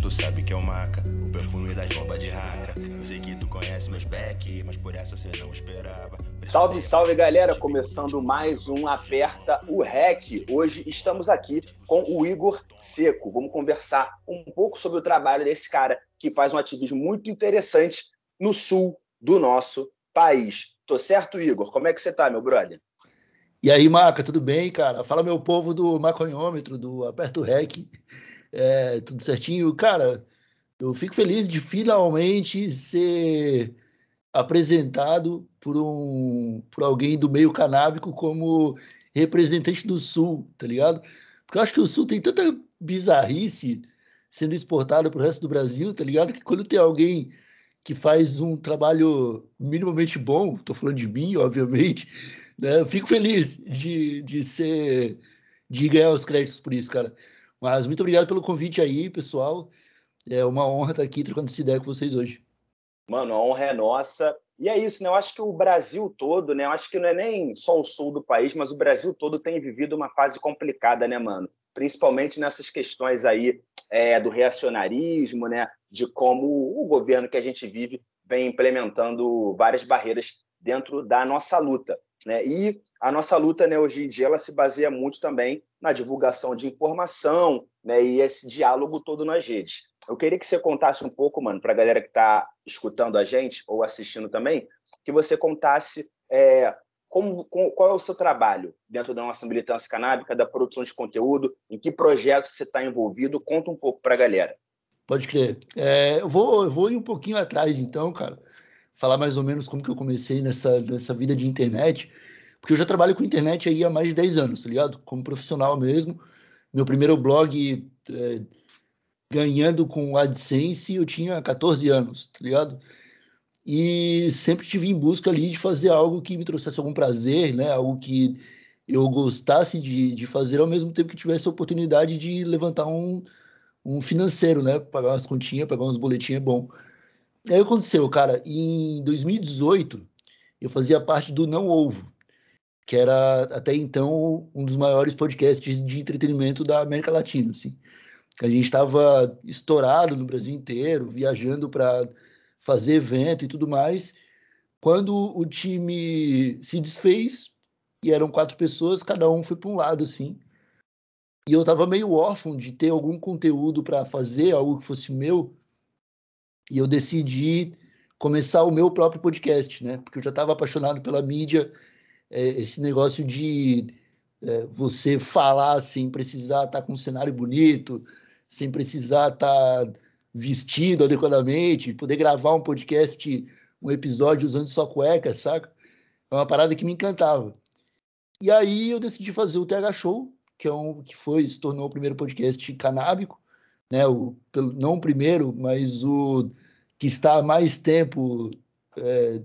tu sabe que é o maca. O perfume das bombas de raca. Eu sei que tu conhece meus back, mas por essa você não esperava. Salve, salve galera! Começando mais um Aperta o REC. Hoje estamos aqui com o Igor Seco. Vamos conversar um pouco sobre o trabalho desse cara que faz um ativismo muito interessante no sul do nosso país. Tô certo, Igor? Como é que você tá, meu brother? E aí, Maca, tudo bem, cara? Fala meu povo do maconhômetro, do Aperto Rec. É, tudo certinho. Cara, eu fico feliz de finalmente ser apresentado por um por alguém do meio canábico como representante do Sul, tá ligado? Porque eu acho que o Sul tem tanta bizarrice sendo exportada para o resto do Brasil, tá ligado? Que quando tem alguém que faz um trabalho minimamente bom, estou falando de mim, obviamente, né? Eu fico feliz de, de ser de ganhar os créditos por isso, cara. Mas muito obrigado pelo convite aí, pessoal. É uma honra estar aqui trocando essa ideia com vocês hoje. Mano, a honra é nossa. E é isso, né? Eu acho que o Brasil todo, né? Eu acho que não é nem só o sul do país, mas o Brasil todo tem vivido uma fase complicada, né, mano? Principalmente nessas questões aí é, do reacionarismo, né? De como o governo que a gente vive vem implementando várias barreiras dentro da nossa luta. Né? E a nossa luta né, hoje em dia ela se baseia muito também na divulgação de informação né, e esse diálogo todo nas redes. Eu queria que você contasse um pouco, mano, para a galera que está escutando a gente ou assistindo também, que você contasse é, como, qual é o seu trabalho dentro da nossa militância canábica, da produção de conteúdo, em que projetos você está envolvido. Conta um pouco para a galera. Pode crer. É, eu, vou, eu vou ir um pouquinho atrás, então, cara falar mais ou menos como que eu comecei nessa, nessa vida de internet, porque eu já trabalho com internet aí há mais de 10 anos, tá ligado? Como profissional mesmo. Meu primeiro blog é, ganhando com AdSense eu tinha 14 anos, tá ligado? E sempre tive em busca ali de fazer algo que me trouxesse algum prazer, né? Algo que eu gostasse de, de fazer ao mesmo tempo que tivesse a oportunidade de levantar um, um financeiro, né? Pagar umas continhas, pagar uns boletinhos é bom. Aí aconteceu, cara, em 2018, eu fazia parte do Não Ovo, que era até então um dos maiores podcasts de entretenimento da América Latina, assim. A gente estava estourado no Brasil inteiro, viajando para fazer evento e tudo mais. Quando o time se desfez, e eram quatro pessoas, cada um foi para um lado, assim. E eu estava meio órfão de ter algum conteúdo para fazer, algo que fosse meu, e eu decidi começar o meu próprio podcast, né? Porque eu já estava apaixonado pela mídia, é, esse negócio de é, você falar sem precisar estar tá com um cenário bonito, sem precisar estar tá vestido adequadamente, poder gravar um podcast, um episódio usando só cueca, saca? É uma parada que me encantava. E aí eu decidi fazer o TH Show, que é um que foi se tornou o primeiro podcast canábico né, o, não o primeiro, mas o que está há mais tempo é,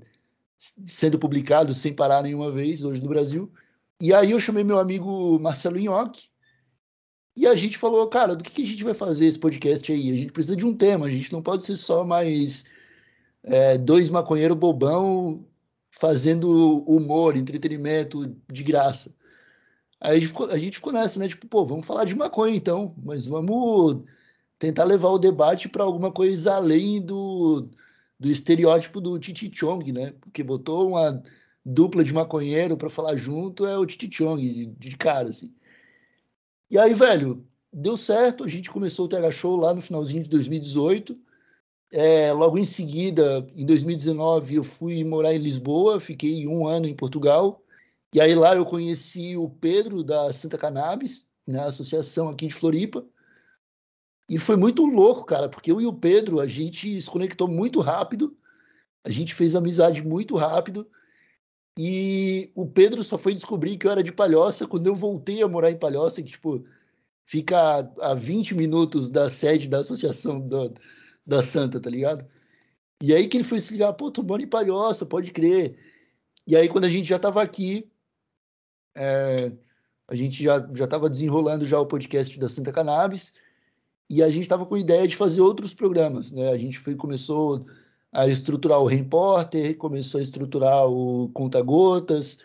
sendo publicado sem parar nenhuma vez hoje no Brasil. E aí eu chamei meu amigo Marcelo Inhoque e a gente falou, cara, do que, que a gente vai fazer esse podcast aí? A gente precisa de um tema, a gente não pode ser só mais é, dois maconheiros bobão fazendo humor, entretenimento de graça. Aí a gente, ficou, a gente ficou nessa, né? Tipo, pô, vamos falar de maconha então, mas vamos tentar levar o debate para alguma coisa além do, do estereótipo do Titi Chong, né? Porque botou uma dupla de maconheiro para falar junto é o Titi Chong, de, cara, assim. E aí, velho, deu certo, a gente começou o TH Show lá no finalzinho de 2018. É, logo em seguida, em 2019, eu fui morar em Lisboa, fiquei um ano em Portugal. E aí lá eu conheci o Pedro da Santa Cannabis, na né, associação aqui de Floripa. E foi muito louco, cara, porque eu e o Pedro, a gente se conectou muito rápido, a gente fez amizade muito rápido. E o Pedro só foi descobrir que eu era de Palhoça quando eu voltei a morar em Palhoça, que, tipo, fica a 20 minutos da sede da associação da, da Santa, tá ligado? E aí que ele foi se ligar, pô, tu mora em Palhoça, pode crer. E aí, quando a gente já tava aqui, é, a gente já, já tava desenrolando já o podcast da Santa Cannabis, e a gente estava com a ideia de fazer outros programas. Né? A gente foi, começou a estruturar o Repórter, começou a estruturar o Conta Gotas,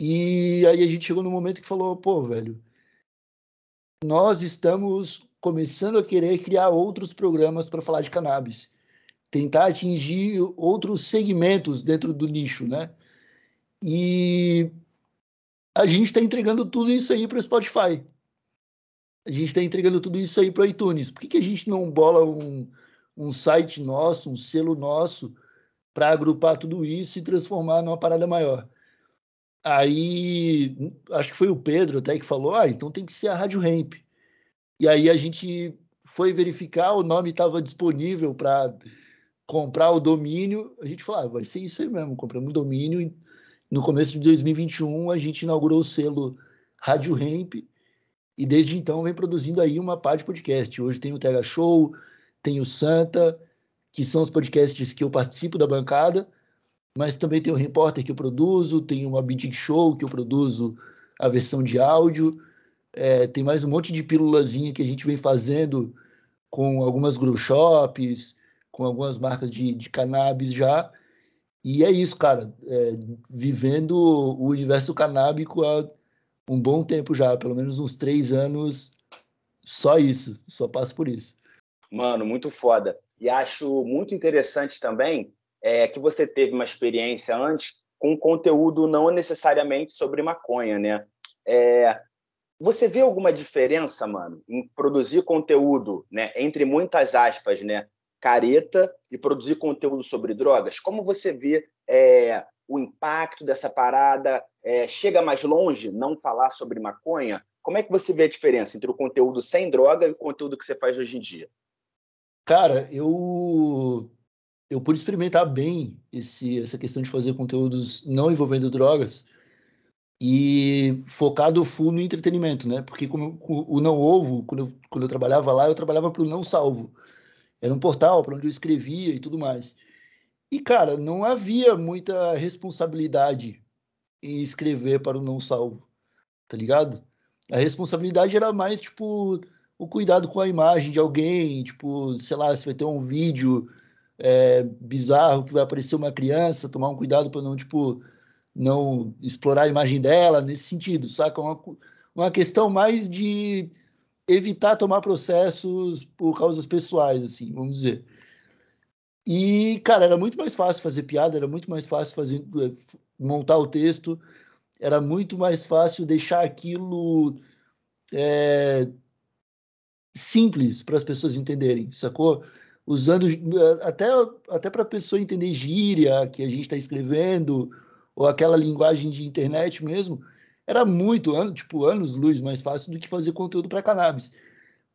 e aí a gente chegou no momento que falou, pô, velho, nós estamos começando a querer criar outros programas para falar de cannabis, tentar atingir outros segmentos dentro do nicho, né? E a gente está entregando tudo isso aí para o Spotify. A gente está entregando tudo isso aí para o iTunes. Por que, que a gente não bola um, um site nosso, um selo nosso, para agrupar tudo isso e transformar numa parada maior? Aí, acho que foi o Pedro até que falou: ah, então tem que ser a Rádio Ramp. E aí a gente foi verificar, o nome estava disponível para comprar o domínio. A gente falou: ah, vai ser isso aí mesmo, compramos o domínio. E no começo de 2021, a gente inaugurou o selo Rádio Ramp. E desde então vem produzindo aí uma parte de podcast. Hoje tem o Tega Show, tem o Santa, que são os podcasts que eu participo da bancada mas também tem o Repórter que eu produzo, tem uma Big Show que eu produzo a versão de áudio, é, tem mais um monte de pílulazinha que a gente vem fazendo com algumas grow shops, com algumas marcas de, de cannabis já. E é isso, cara. É, vivendo o universo canábico há um bom tempo já, pelo menos uns três anos, só isso, só passo por isso. Mano, muito foda. E acho muito interessante também é, que você teve uma experiência antes com conteúdo não necessariamente sobre maconha, né? É, você vê alguma diferença, mano, em produzir conteúdo, né, entre muitas aspas, né, careta e produzir conteúdo sobre drogas? Como você vê é, o impacto dessa parada? É, chega mais longe não falar sobre maconha? Como é que você vê a diferença entre o conteúdo sem droga e o conteúdo que você faz hoje em dia? Cara, eu eu pude experimentar bem esse, essa questão de fazer conteúdos não envolvendo drogas e focado full no entretenimento, né? Porque como o Não Ovo, quando eu, quando eu trabalhava lá, eu trabalhava para o Não Salvo. Era um portal para onde eu escrevia e tudo mais. E, cara, não havia muita responsabilidade em escrever para o Não Salvo, tá ligado? A responsabilidade era mais, tipo, o cuidado com a imagem de alguém, tipo, sei lá, se vai ter um vídeo é, bizarro que vai aparecer uma criança, tomar um cuidado para não, tipo, não explorar a imagem dela nesse sentido, saca? Uma, uma questão mais de evitar tomar processos por causas pessoais, assim, vamos dizer. E, cara, era muito mais fácil fazer piada, era muito mais fácil fazer é, montar o texto, era muito mais fácil deixar aquilo é, simples para as pessoas entenderem, sacou? usando até, até para a pessoa entender gíria que a gente está escrevendo, ou aquela linguagem de internet mesmo, era muito, tipo, anos luz mais fácil do que fazer conteúdo para cannabis.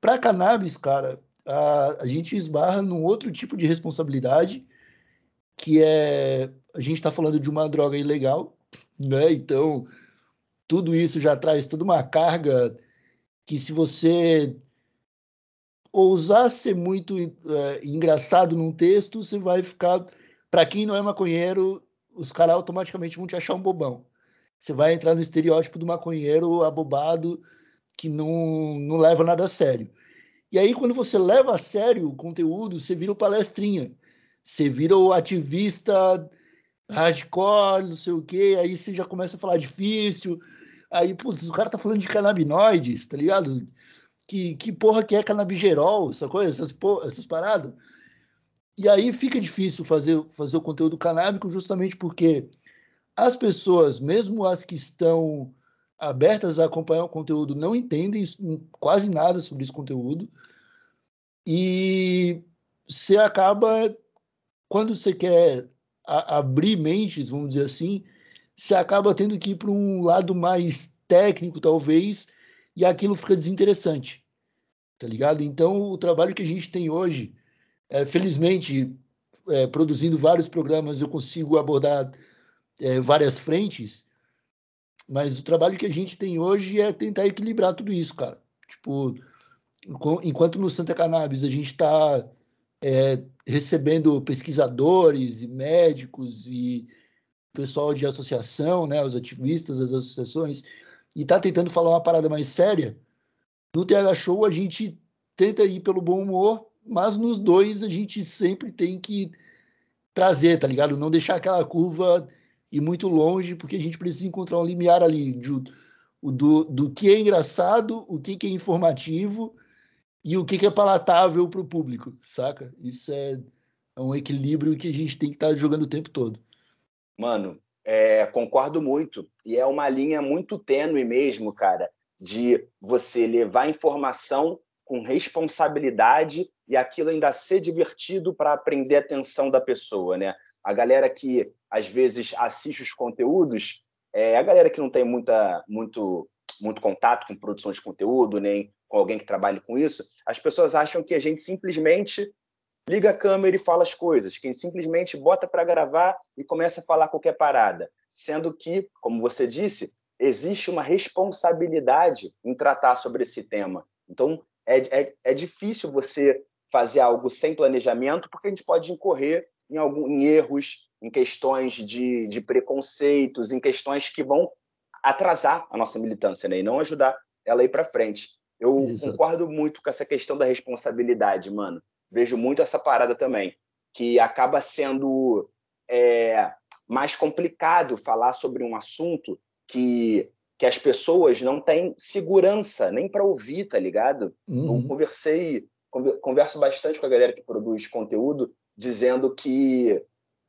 Para cannabis, cara, a, a gente esbarra num outro tipo de responsabilidade, que é a gente está falando de uma droga ilegal, né? Então, tudo isso já traz toda uma carga que se você ousar ser muito é, engraçado num texto, você vai ficar. Para quem não é maconheiro, os caras automaticamente vão te achar um bobão. Você vai entrar no estereótipo do maconheiro abobado que não, não leva nada a sério. E aí, quando você leva a sério o conteúdo, você vira o palestrinha. Você vira o ativista hardcore, não sei o quê. Aí você já começa a falar difícil. Aí, putz, o cara tá falando de canabinoides, tá ligado? que, que porra que é canabigerol, essa coisa, essas, porra, essas paradas. E aí fica difícil fazer, fazer o conteúdo canábico justamente porque as pessoas, mesmo as que estão abertas a acompanhar o conteúdo, não entendem quase nada sobre esse conteúdo. E você acaba, quando você quer a, abrir mentes, vamos dizer assim, você acaba tendo que ir para um lado mais técnico, talvez, e aquilo fica desinteressante, tá ligado? Então, o trabalho que a gente tem hoje, é, felizmente, é, produzindo vários programas, eu consigo abordar é, várias frentes, mas o trabalho que a gente tem hoje é tentar equilibrar tudo isso, cara. Tipo, enquanto no Santa Cannabis a gente está é, recebendo pesquisadores e médicos e pessoal de associação, né, os ativistas das associações, e tá tentando falar uma parada mais séria, no TH Show a gente tenta ir pelo bom humor, mas nos dois a gente sempre tem que trazer, tá ligado? Não deixar aquela curva ir muito longe, porque a gente precisa encontrar um limiar ali de, do, do que é engraçado, o que, que é informativo e o que, que é palatável para o público, saca? Isso é, é, um equilíbrio que a gente tem que estar tá jogando o tempo todo. Mano, é, concordo muito. E é uma linha muito tênue mesmo, cara, de você levar informação com responsabilidade e aquilo ainda ser divertido para aprender a atenção da pessoa, né? A galera que às vezes assiste os conteúdos, é a galera que não tem muita, muito, muito contato com produção de conteúdo, nem alguém que trabalhe com isso, as pessoas acham que a gente simplesmente liga a câmera e fala as coisas, que simplesmente bota para gravar e começa a falar qualquer parada. Sendo que, como você disse, existe uma responsabilidade em tratar sobre esse tema. Então, é, é, é difícil você fazer algo sem planejamento, porque a gente pode incorrer em, algum, em erros, em questões de, de preconceitos, em questões que vão atrasar a nossa militância né? e não ajudar ela a ir para frente. Eu Exato. concordo muito com essa questão da responsabilidade, mano vejo muito essa parada também, que acaba sendo é, mais complicado falar sobre um assunto que, que as pessoas não têm segurança nem para ouvir, tá ligado? Uhum. Eu conversei, converso bastante com a galera que produz conteúdo, dizendo que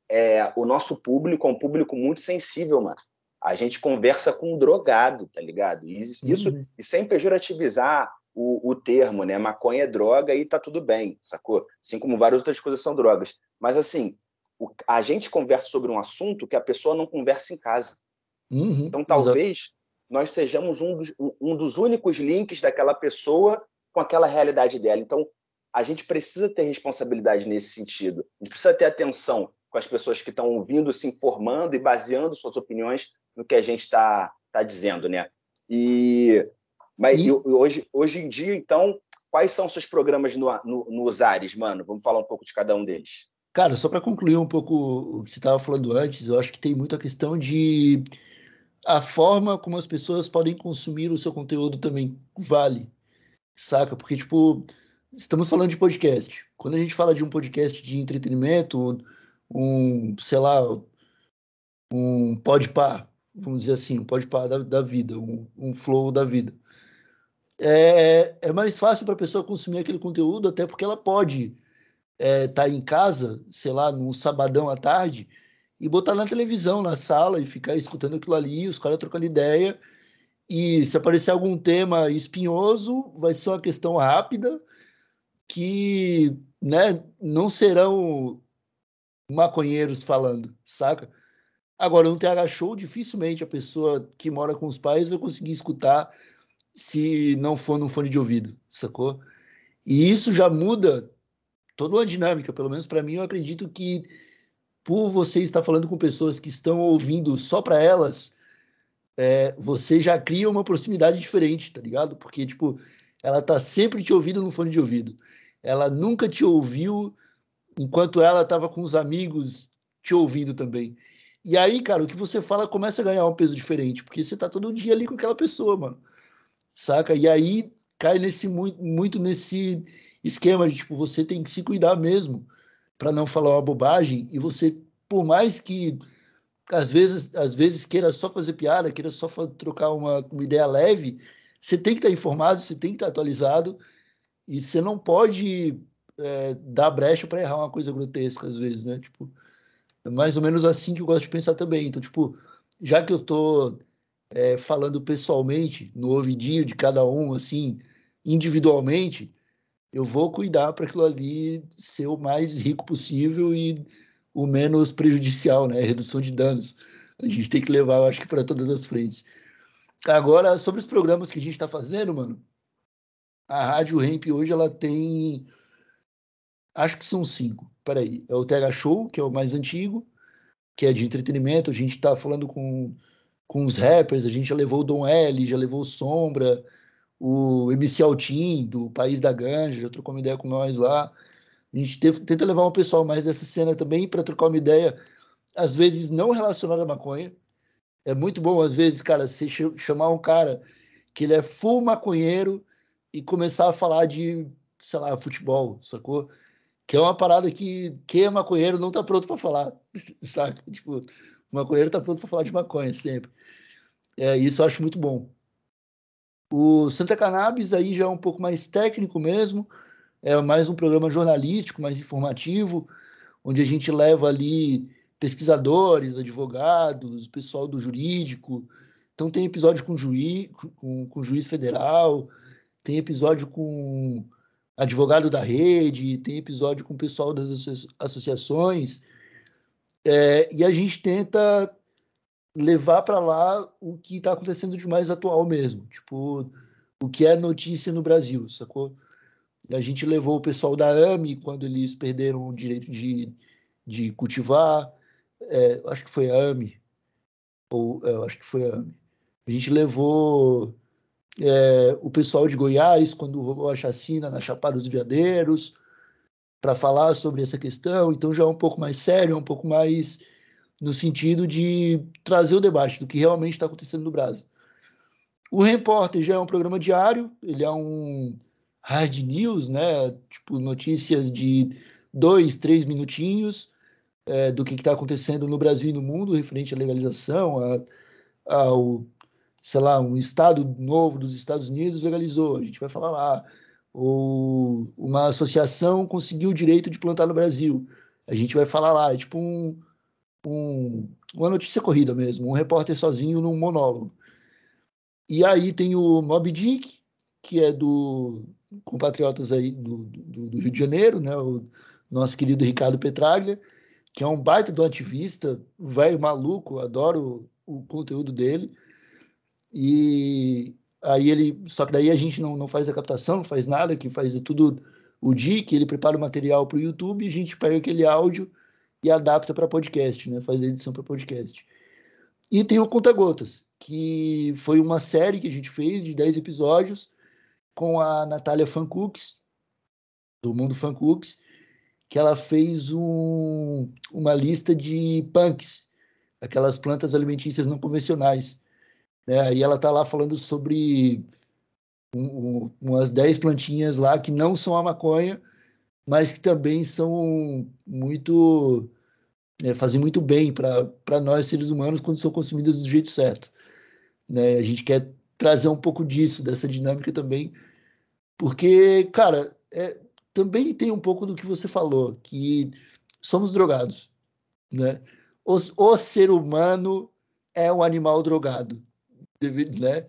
é, o nosso público é um público muito sensível, mano. A gente conversa com um drogado, tá ligado? E isso, uhum. e sem pejorativizar o, o termo, né? Maconha é droga e tá tudo bem, sacou? Assim como várias outras coisas são drogas. Mas, assim, o, a gente conversa sobre um assunto que a pessoa não conversa em casa. Uhum, então, talvez exatamente. nós sejamos um dos, um dos únicos links daquela pessoa com aquela realidade dela. Então, a gente precisa ter responsabilidade nesse sentido. A gente precisa ter atenção com as pessoas que estão ouvindo, se informando e baseando suas opiniões no que a gente está tá dizendo, né? E mas e... hoje, hoje em dia, então, quais são seus programas no, no, nos ares, mano? Vamos falar um pouco de cada um deles. Cara, só para concluir um pouco o que você estava falando antes, eu acho que tem muita questão de a forma como as pessoas podem consumir o seu conteúdo também vale, saca? Porque, tipo, estamos falando de podcast. Quando a gente fala de um podcast de entretenimento, um, sei lá, um podpar, vamos dizer assim, um podpar da, da vida, um, um flow da vida é, é mais fácil para a pessoa consumir aquele conteúdo, até porque ela pode estar é, tá em casa, sei lá, num sabadão à tarde, e botar na televisão, na sala, e ficar escutando aquilo ali, os caras trocando ideia. E se aparecer algum tema espinhoso, vai ser uma questão rápida, que né, não serão maconheiros falando, saca? Agora, no TH Show, dificilmente a pessoa que mora com os pais vai conseguir escutar se não for no fone de ouvido, sacou? E isso já muda toda uma dinâmica, pelo menos para mim, eu acredito que por você estar falando com pessoas que estão ouvindo só para elas, é, você já cria uma proximidade diferente, tá ligado? Porque, tipo, ela tá sempre te ouvindo no fone de ouvido. Ela nunca te ouviu enquanto ela estava com os amigos te ouvindo também. E aí, cara, o que você fala começa a ganhar um peso diferente, porque você tá todo dia ali com aquela pessoa, mano saca? E aí cai nesse muito, muito nesse esquema de tipo, você tem que se cuidar mesmo para não falar uma bobagem e você, por mais que às vezes, às vezes queira só fazer piada, queira só trocar uma, uma ideia leve, você tem que estar informado, você tem que estar atualizado e você não pode é, dar brecha para errar uma coisa grotesca às vezes, né? Tipo, mais ou menos assim que eu gosto de pensar também. Então, tipo, já que eu tô é, falando pessoalmente, no ouvidinho de cada um, assim, individualmente, eu vou cuidar para aquilo ali ser o mais rico possível e o menos prejudicial, né? Redução de danos. A gente tem que levar, eu acho que, para todas as frentes. Agora, sobre os programas que a gente está fazendo, mano, a Rádio Ramp hoje ela tem. Acho que são cinco. Peraí. É o TH Show, que é o mais antigo, que é de entretenimento. A gente está falando com com os rappers, a gente já levou o Dom L, já levou o Sombra, o MC Altim, do País da Ganja, já trocou uma ideia com nós lá. A gente teve, tenta levar um pessoal mais dessa cena também para trocar uma ideia, às vezes não relacionada à maconha. É muito bom, às vezes, cara, você chamar um cara que ele é full maconheiro e começar a falar de, sei lá, futebol, sacou? Que é uma parada que quem é maconheiro não tá pronto para falar, saca? Tipo, o maconheiro tá pronto para falar de maconha sempre. É, isso eu acho muito bom. O Santa Cannabis aí já é um pouco mais técnico mesmo, é mais um programa jornalístico, mais informativo, onde a gente leva ali pesquisadores, advogados, pessoal do jurídico. Então tem episódio com juiz, com, com juiz federal, tem episódio com advogado da rede, tem episódio com o pessoal das associações. É, e a gente tenta levar para lá o que está acontecendo de mais atual mesmo, tipo, o que é notícia no Brasil, sacou? A gente levou o pessoal da AME quando eles perderam o direito de, de cultivar, é, acho que foi a AME, ou é, acho que foi a AME. A gente levou é, o pessoal de Goiás quando rolou a chacina na Chapada dos Veadeiros para falar sobre essa questão, então já é um pouco mais sério, é um pouco mais no sentido de trazer o debate do que realmente está acontecendo no Brasil. O Repórter já é um programa diário, ele é um hard news, né? Tipo, notícias de dois, três minutinhos é, do que está acontecendo no Brasil e no mundo referente à legalização, a, ao, sei lá, um estado novo dos Estados Unidos legalizou, a gente vai falar lá. Ou uma associação conseguiu o direito de plantar no Brasil, a gente vai falar lá. É tipo um, um, uma notícia corrida mesmo, um repórter sozinho num monólogo. E aí tem o Mob Dick, que é do compatriotas aí do, do, do, Rio de Janeiro, né? O nosso querido Ricardo Petraglia, que é um baita do ativista, velho maluco, adoro o, o conteúdo dele. E aí ele, só que daí a gente não, não faz a captação, não faz nada, que faz tudo o Dick, ele prepara o material para o YouTube, a gente pega aquele áudio e adapta para podcast, né? Faz a edição para podcast. E tem o Conta Gotas, que foi uma série que a gente fez de 10 episódios com a Natália Fancooks, do Mundo Fancooks, que ela fez um, uma lista de punks, aquelas plantas alimentícias não convencionais. Né? Aí ela está lá falando sobre um, um, umas 10 plantinhas lá que não são a maconha, mas que também são muito. É, fazem muito bem para nós, seres humanos, quando são consumidas do jeito certo. Né? A gente quer trazer um pouco disso, dessa dinâmica também, porque, cara, é, também tem um pouco do que você falou, que somos drogados. Né? O, o ser humano é um animal drogado, né?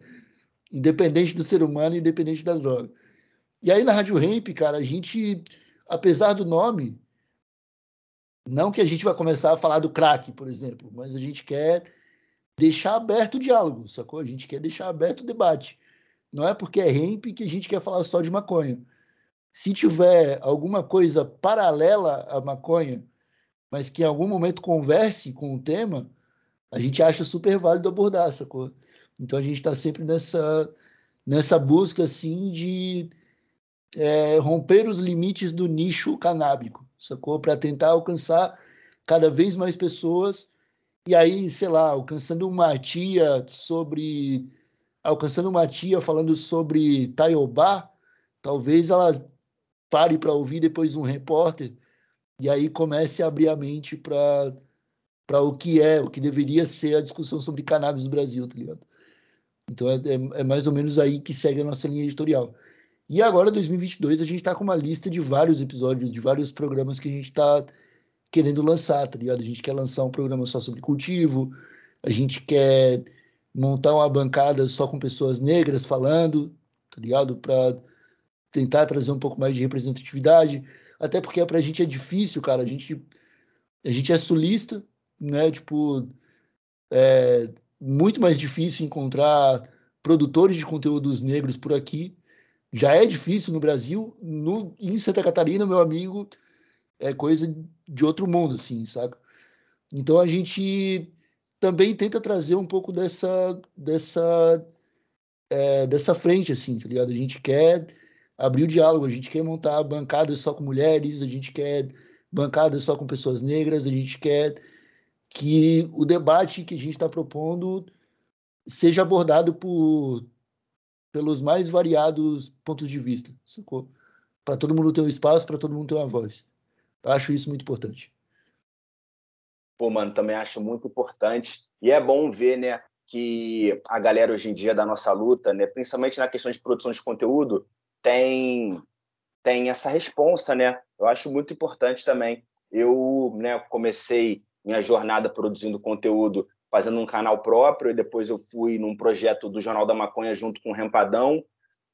independente do ser humano, independente da droga. E aí na Rádio Hemp, cara, a gente apesar do nome, não que a gente vai começar a falar do crack, por exemplo, mas a gente quer deixar aberto o diálogo, sacou? A gente quer deixar aberto o debate. Não é porque é hemp que a gente quer falar só de maconha. Se tiver alguma coisa paralela à maconha, mas que em algum momento converse com o tema, a gente acha super válido abordar, sacou? Então a gente está sempre nessa, nessa busca assim de é, romper os limites do nicho canábico, sacou? Para tentar alcançar cada vez mais pessoas e aí, sei lá, alcançando uma tia sobre alcançando uma tia falando sobre Taiobá, talvez ela pare para ouvir depois um repórter e aí comece a abrir a mente para para o que é, o que deveria ser a discussão sobre cannabis no Brasil, tá ligado? Então é, é, é mais ou menos aí que segue a nossa linha editorial. E agora, 2022, a gente está com uma lista de vários episódios, de vários programas que a gente está querendo lançar, tá ligado? A gente quer lançar um programa só sobre cultivo, a gente quer montar uma bancada só com pessoas negras falando, tá ligado? Para tentar trazer um pouco mais de representatividade, até porque para a gente é difícil, cara. A gente, a gente é sulista, né? Tipo, é muito mais difícil encontrar produtores de conteúdos negros por aqui já é difícil no Brasil, no, em Santa Catarina, meu amigo, é coisa de outro mundo, assim, saca? Então a gente também tenta trazer um pouco dessa dessa é, dessa frente, assim, tá ligado? A gente quer abrir o diálogo, a gente quer montar bancadas só com mulheres, a gente quer bancadas só com pessoas negras, a gente quer que o debate que a gente está propondo seja abordado por pelos mais variados pontos de vista? Para todo mundo ter um espaço, para todo mundo ter uma voz. Eu acho isso muito importante. Pô, mano, também acho muito importante. E é bom ver, né, que a galera hoje em dia da nossa luta, né, principalmente na questão de produção de conteúdo, tem tem essa responsa, né? Eu acho muito importante também. Eu, né, comecei minha jornada produzindo conteúdo fazendo um canal próprio e depois eu fui num projeto do Jornal da Maconha junto com o Rempadão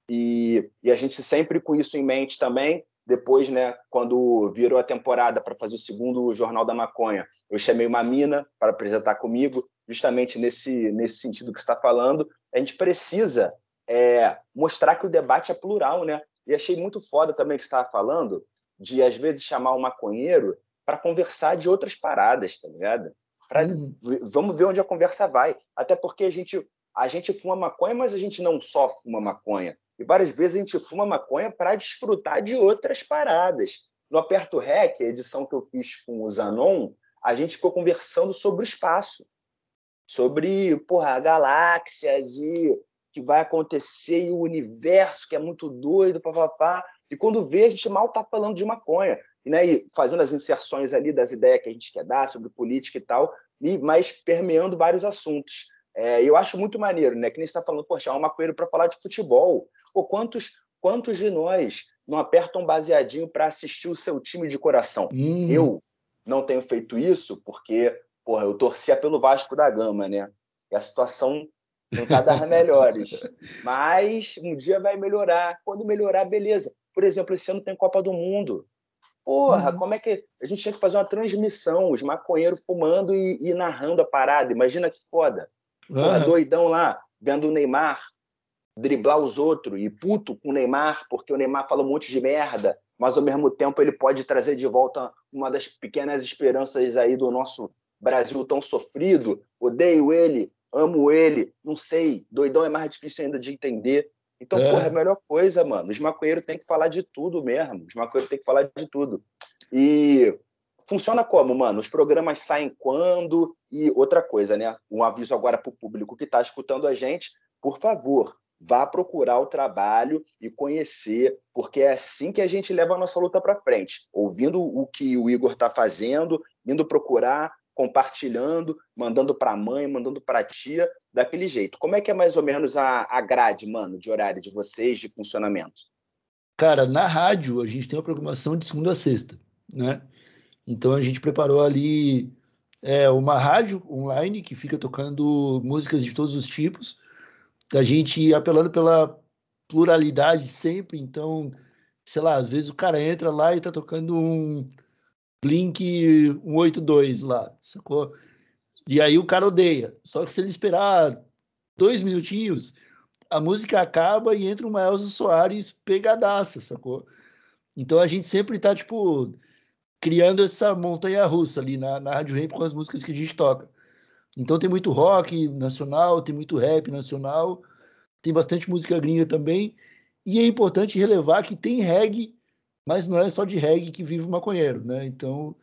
e, e a gente sempre com isso em mente também. Depois, né, quando virou a temporada para fazer o segundo Jornal da Maconha, eu chamei uma mina para apresentar comigo, justamente nesse, nesse sentido que você está falando. A gente precisa é, mostrar que o debate é plural, né? E achei muito foda também que você estava falando de, às vezes, chamar o maconheiro para conversar de outras paradas, tá ligado? Pra, uhum. Vamos ver onde a conversa vai. Até porque a gente, a gente fuma maconha, mas a gente não só fuma maconha. E várias vezes a gente fuma maconha para desfrutar de outras paradas. No Aperto Rec, a edição que eu fiz com o Zanon, a gente ficou conversando sobre o espaço. Sobre porra, galáxias e que vai acontecer e o universo que é muito doido, papapá. E quando vê, a gente mal está falando de maconha. Né, e fazendo as inserções ali das ideias que a gente quer dar sobre política e tal, e mas permeando vários assuntos. É, eu acho muito maneiro, né? Que nem está falando, poxa, é um maconheiro para falar de futebol. Pô, quantos, quantos de nós não apertam um baseadinho para assistir o seu time de coração? Hum. Eu não tenho feito isso porque, porra, eu torcia pelo Vasco da Gama, né? E a situação não está das melhores. Mas um dia vai melhorar. Quando melhorar, beleza. Por exemplo, esse ano tem Copa do Mundo. Porra, uhum. como é que. A gente tinha que fazer uma transmissão, os maconheiros fumando e, e narrando a parada. Imagina que foda. Porra, uhum. doidão lá, vendo o Neymar driblar os outros e puto com o Neymar, porque o Neymar fala um monte de merda, mas ao mesmo tempo ele pode trazer de volta uma das pequenas esperanças aí do nosso Brasil tão sofrido. Odeio ele, amo ele, não sei, doidão é mais difícil ainda de entender. Então, é. porra, é a melhor coisa, mano. Os maconheiros têm que falar de tudo mesmo. Os maconheiros têm que falar de tudo. E funciona como, mano? Os programas saem quando? E outra coisa, né? Um aviso agora para o público que está escutando a gente, por favor, vá procurar o trabalho e conhecer, porque é assim que a gente leva a nossa luta para frente. Ouvindo o que o Igor está fazendo, indo procurar, compartilhando, mandando para a mãe, mandando para a tia, daquele jeito. Como é que é mais ou menos a, a grade, mano, de horário de vocês, de funcionamento? Cara, na rádio a gente tem uma programação de segunda a sexta, né? Então a gente preparou ali é, uma rádio online que fica tocando músicas de todos os tipos, a gente apelando pela pluralidade sempre. Então, sei lá, às vezes o cara entra lá e tá tocando um Blink 182 lá, sacou? E aí o cara odeia. Só que se ele esperar dois minutinhos, a música acaba e entra uma Elza Soares pegadaça, sacou? Então a gente sempre tá, tipo, criando essa montanha russa ali na, na Rádio Ramp com as músicas que a gente toca. Então tem muito rock nacional, tem muito rap nacional, tem bastante música gringa também. E é importante relevar que tem reggae mas não é só de reggae que vive o maconheiro, né? Então,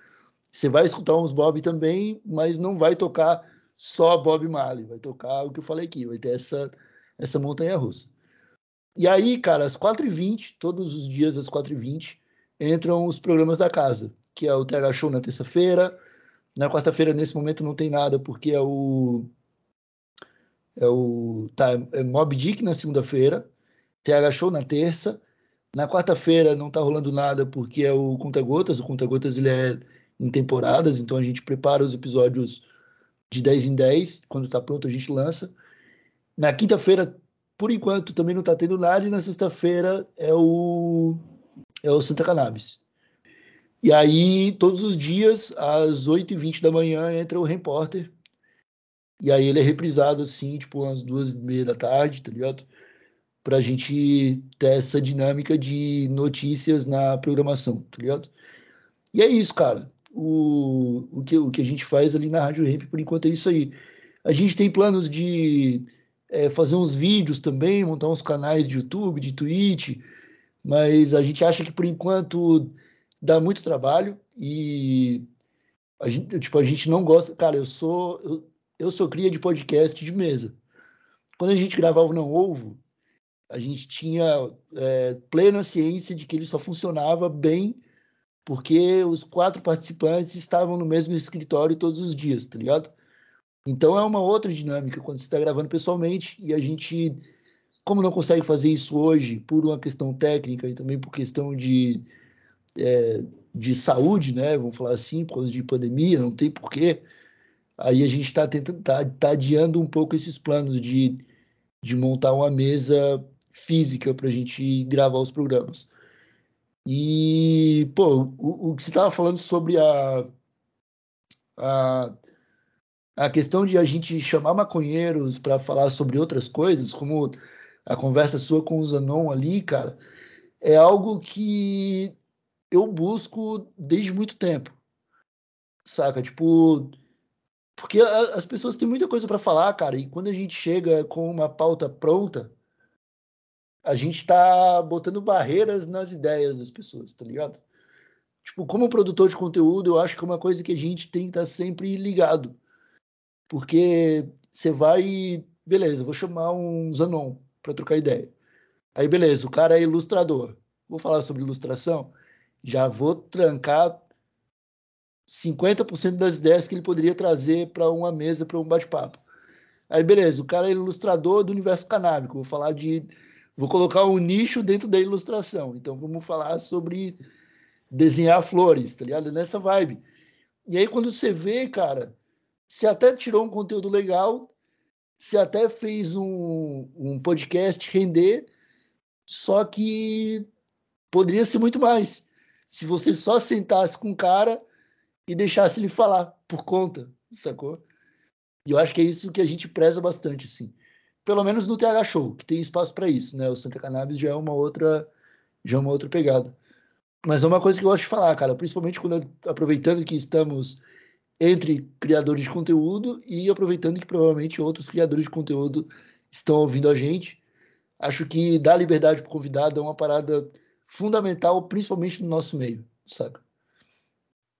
você vai escutar uns Bob também, mas não vai tocar só Bob Marley, vai tocar o que eu falei aqui, vai ter essa, essa montanha russa. E aí, cara, às 4h20, todos os dias às 4h20, entram os programas da casa, que é o TH Show na terça-feira. Na quarta-feira, nesse momento, não tem nada, porque é o. É o. Tá, é Mob Dick na segunda-feira, TH Show na terça. Na quarta-feira não está rolando nada porque é o Conta Gotas. O Conta Gotas ele é em temporadas, então a gente prepara os episódios de 10 em 10. Quando está pronto, a gente lança. Na quinta-feira, por enquanto, também não está tendo nada. E na sexta-feira é o, é o Santa Cannabis. E aí, todos os dias, às 8h20 da manhã, entra o repórter. E aí ele é reprisado, assim, tipo, umas duas e meia da tarde, tá ligado? Para a gente ter essa dinâmica de notícias na programação, tá ligado? E é isso, cara. O, o, que, o que a gente faz ali na Rádio Ramp, por enquanto, é isso aí. A gente tem planos de é, fazer uns vídeos também, montar uns canais de YouTube, de Twitch, mas a gente acha que, por enquanto, dá muito trabalho e a gente, tipo, a gente não gosta... Cara, eu sou, eu, eu sou cria de podcast de mesa. Quando a gente gravava o Não Ovo, a gente tinha é, plena ciência de que ele só funcionava bem porque os quatro participantes estavam no mesmo escritório todos os dias, tá ligado? Então é uma outra dinâmica quando você está gravando pessoalmente e a gente, como não consegue fazer isso hoje por uma questão técnica e também por questão de, é, de saúde, né? Vamos falar assim, por causa de pandemia, não tem porquê. Aí a gente está tentando, tá, tá adiando um pouco esses planos de, de montar uma mesa física para a gente gravar os programas. E, pô, o, o que você estava falando sobre a, a, a questão de a gente chamar maconheiros para falar sobre outras coisas, como a conversa sua com o Zanon ali, cara, é algo que eu busco desde muito tempo. Saca? Tipo, porque as pessoas têm muita coisa para falar, cara, e quando a gente chega com uma pauta pronta, a gente está botando barreiras nas ideias das pessoas, tá ligado? Tipo, como produtor de conteúdo, eu acho que é uma coisa que a gente tem que estar tá sempre ligado. Porque você vai, beleza, vou chamar um Zanon para trocar ideia. Aí, beleza, o cara é ilustrador. Vou falar sobre ilustração. Já vou trancar 50% das ideias que ele poderia trazer para uma mesa, para um bate-papo. Aí, beleza, o cara é ilustrador do universo canábico. Vou falar de Vou colocar um nicho dentro da ilustração. Então vamos falar sobre desenhar flores, tá ligado? Nessa vibe. E aí quando você vê, cara, você até tirou um conteúdo legal, você até fez um, um podcast render, só que poderia ser muito mais. Se você só sentasse com o cara e deixasse ele falar por conta, sacou? E eu acho que é isso que a gente preza bastante, assim pelo menos no TH Show, que tem espaço para isso, né? O Santa Cannabis já é uma outra, já é uma outra pegada. Mas é uma coisa que eu gosto de falar, cara, principalmente quando aproveitando que estamos entre criadores de conteúdo e aproveitando que provavelmente outros criadores de conteúdo estão ouvindo a gente. Acho que dar liberdade para o convidado é uma parada fundamental, principalmente no nosso meio, saca?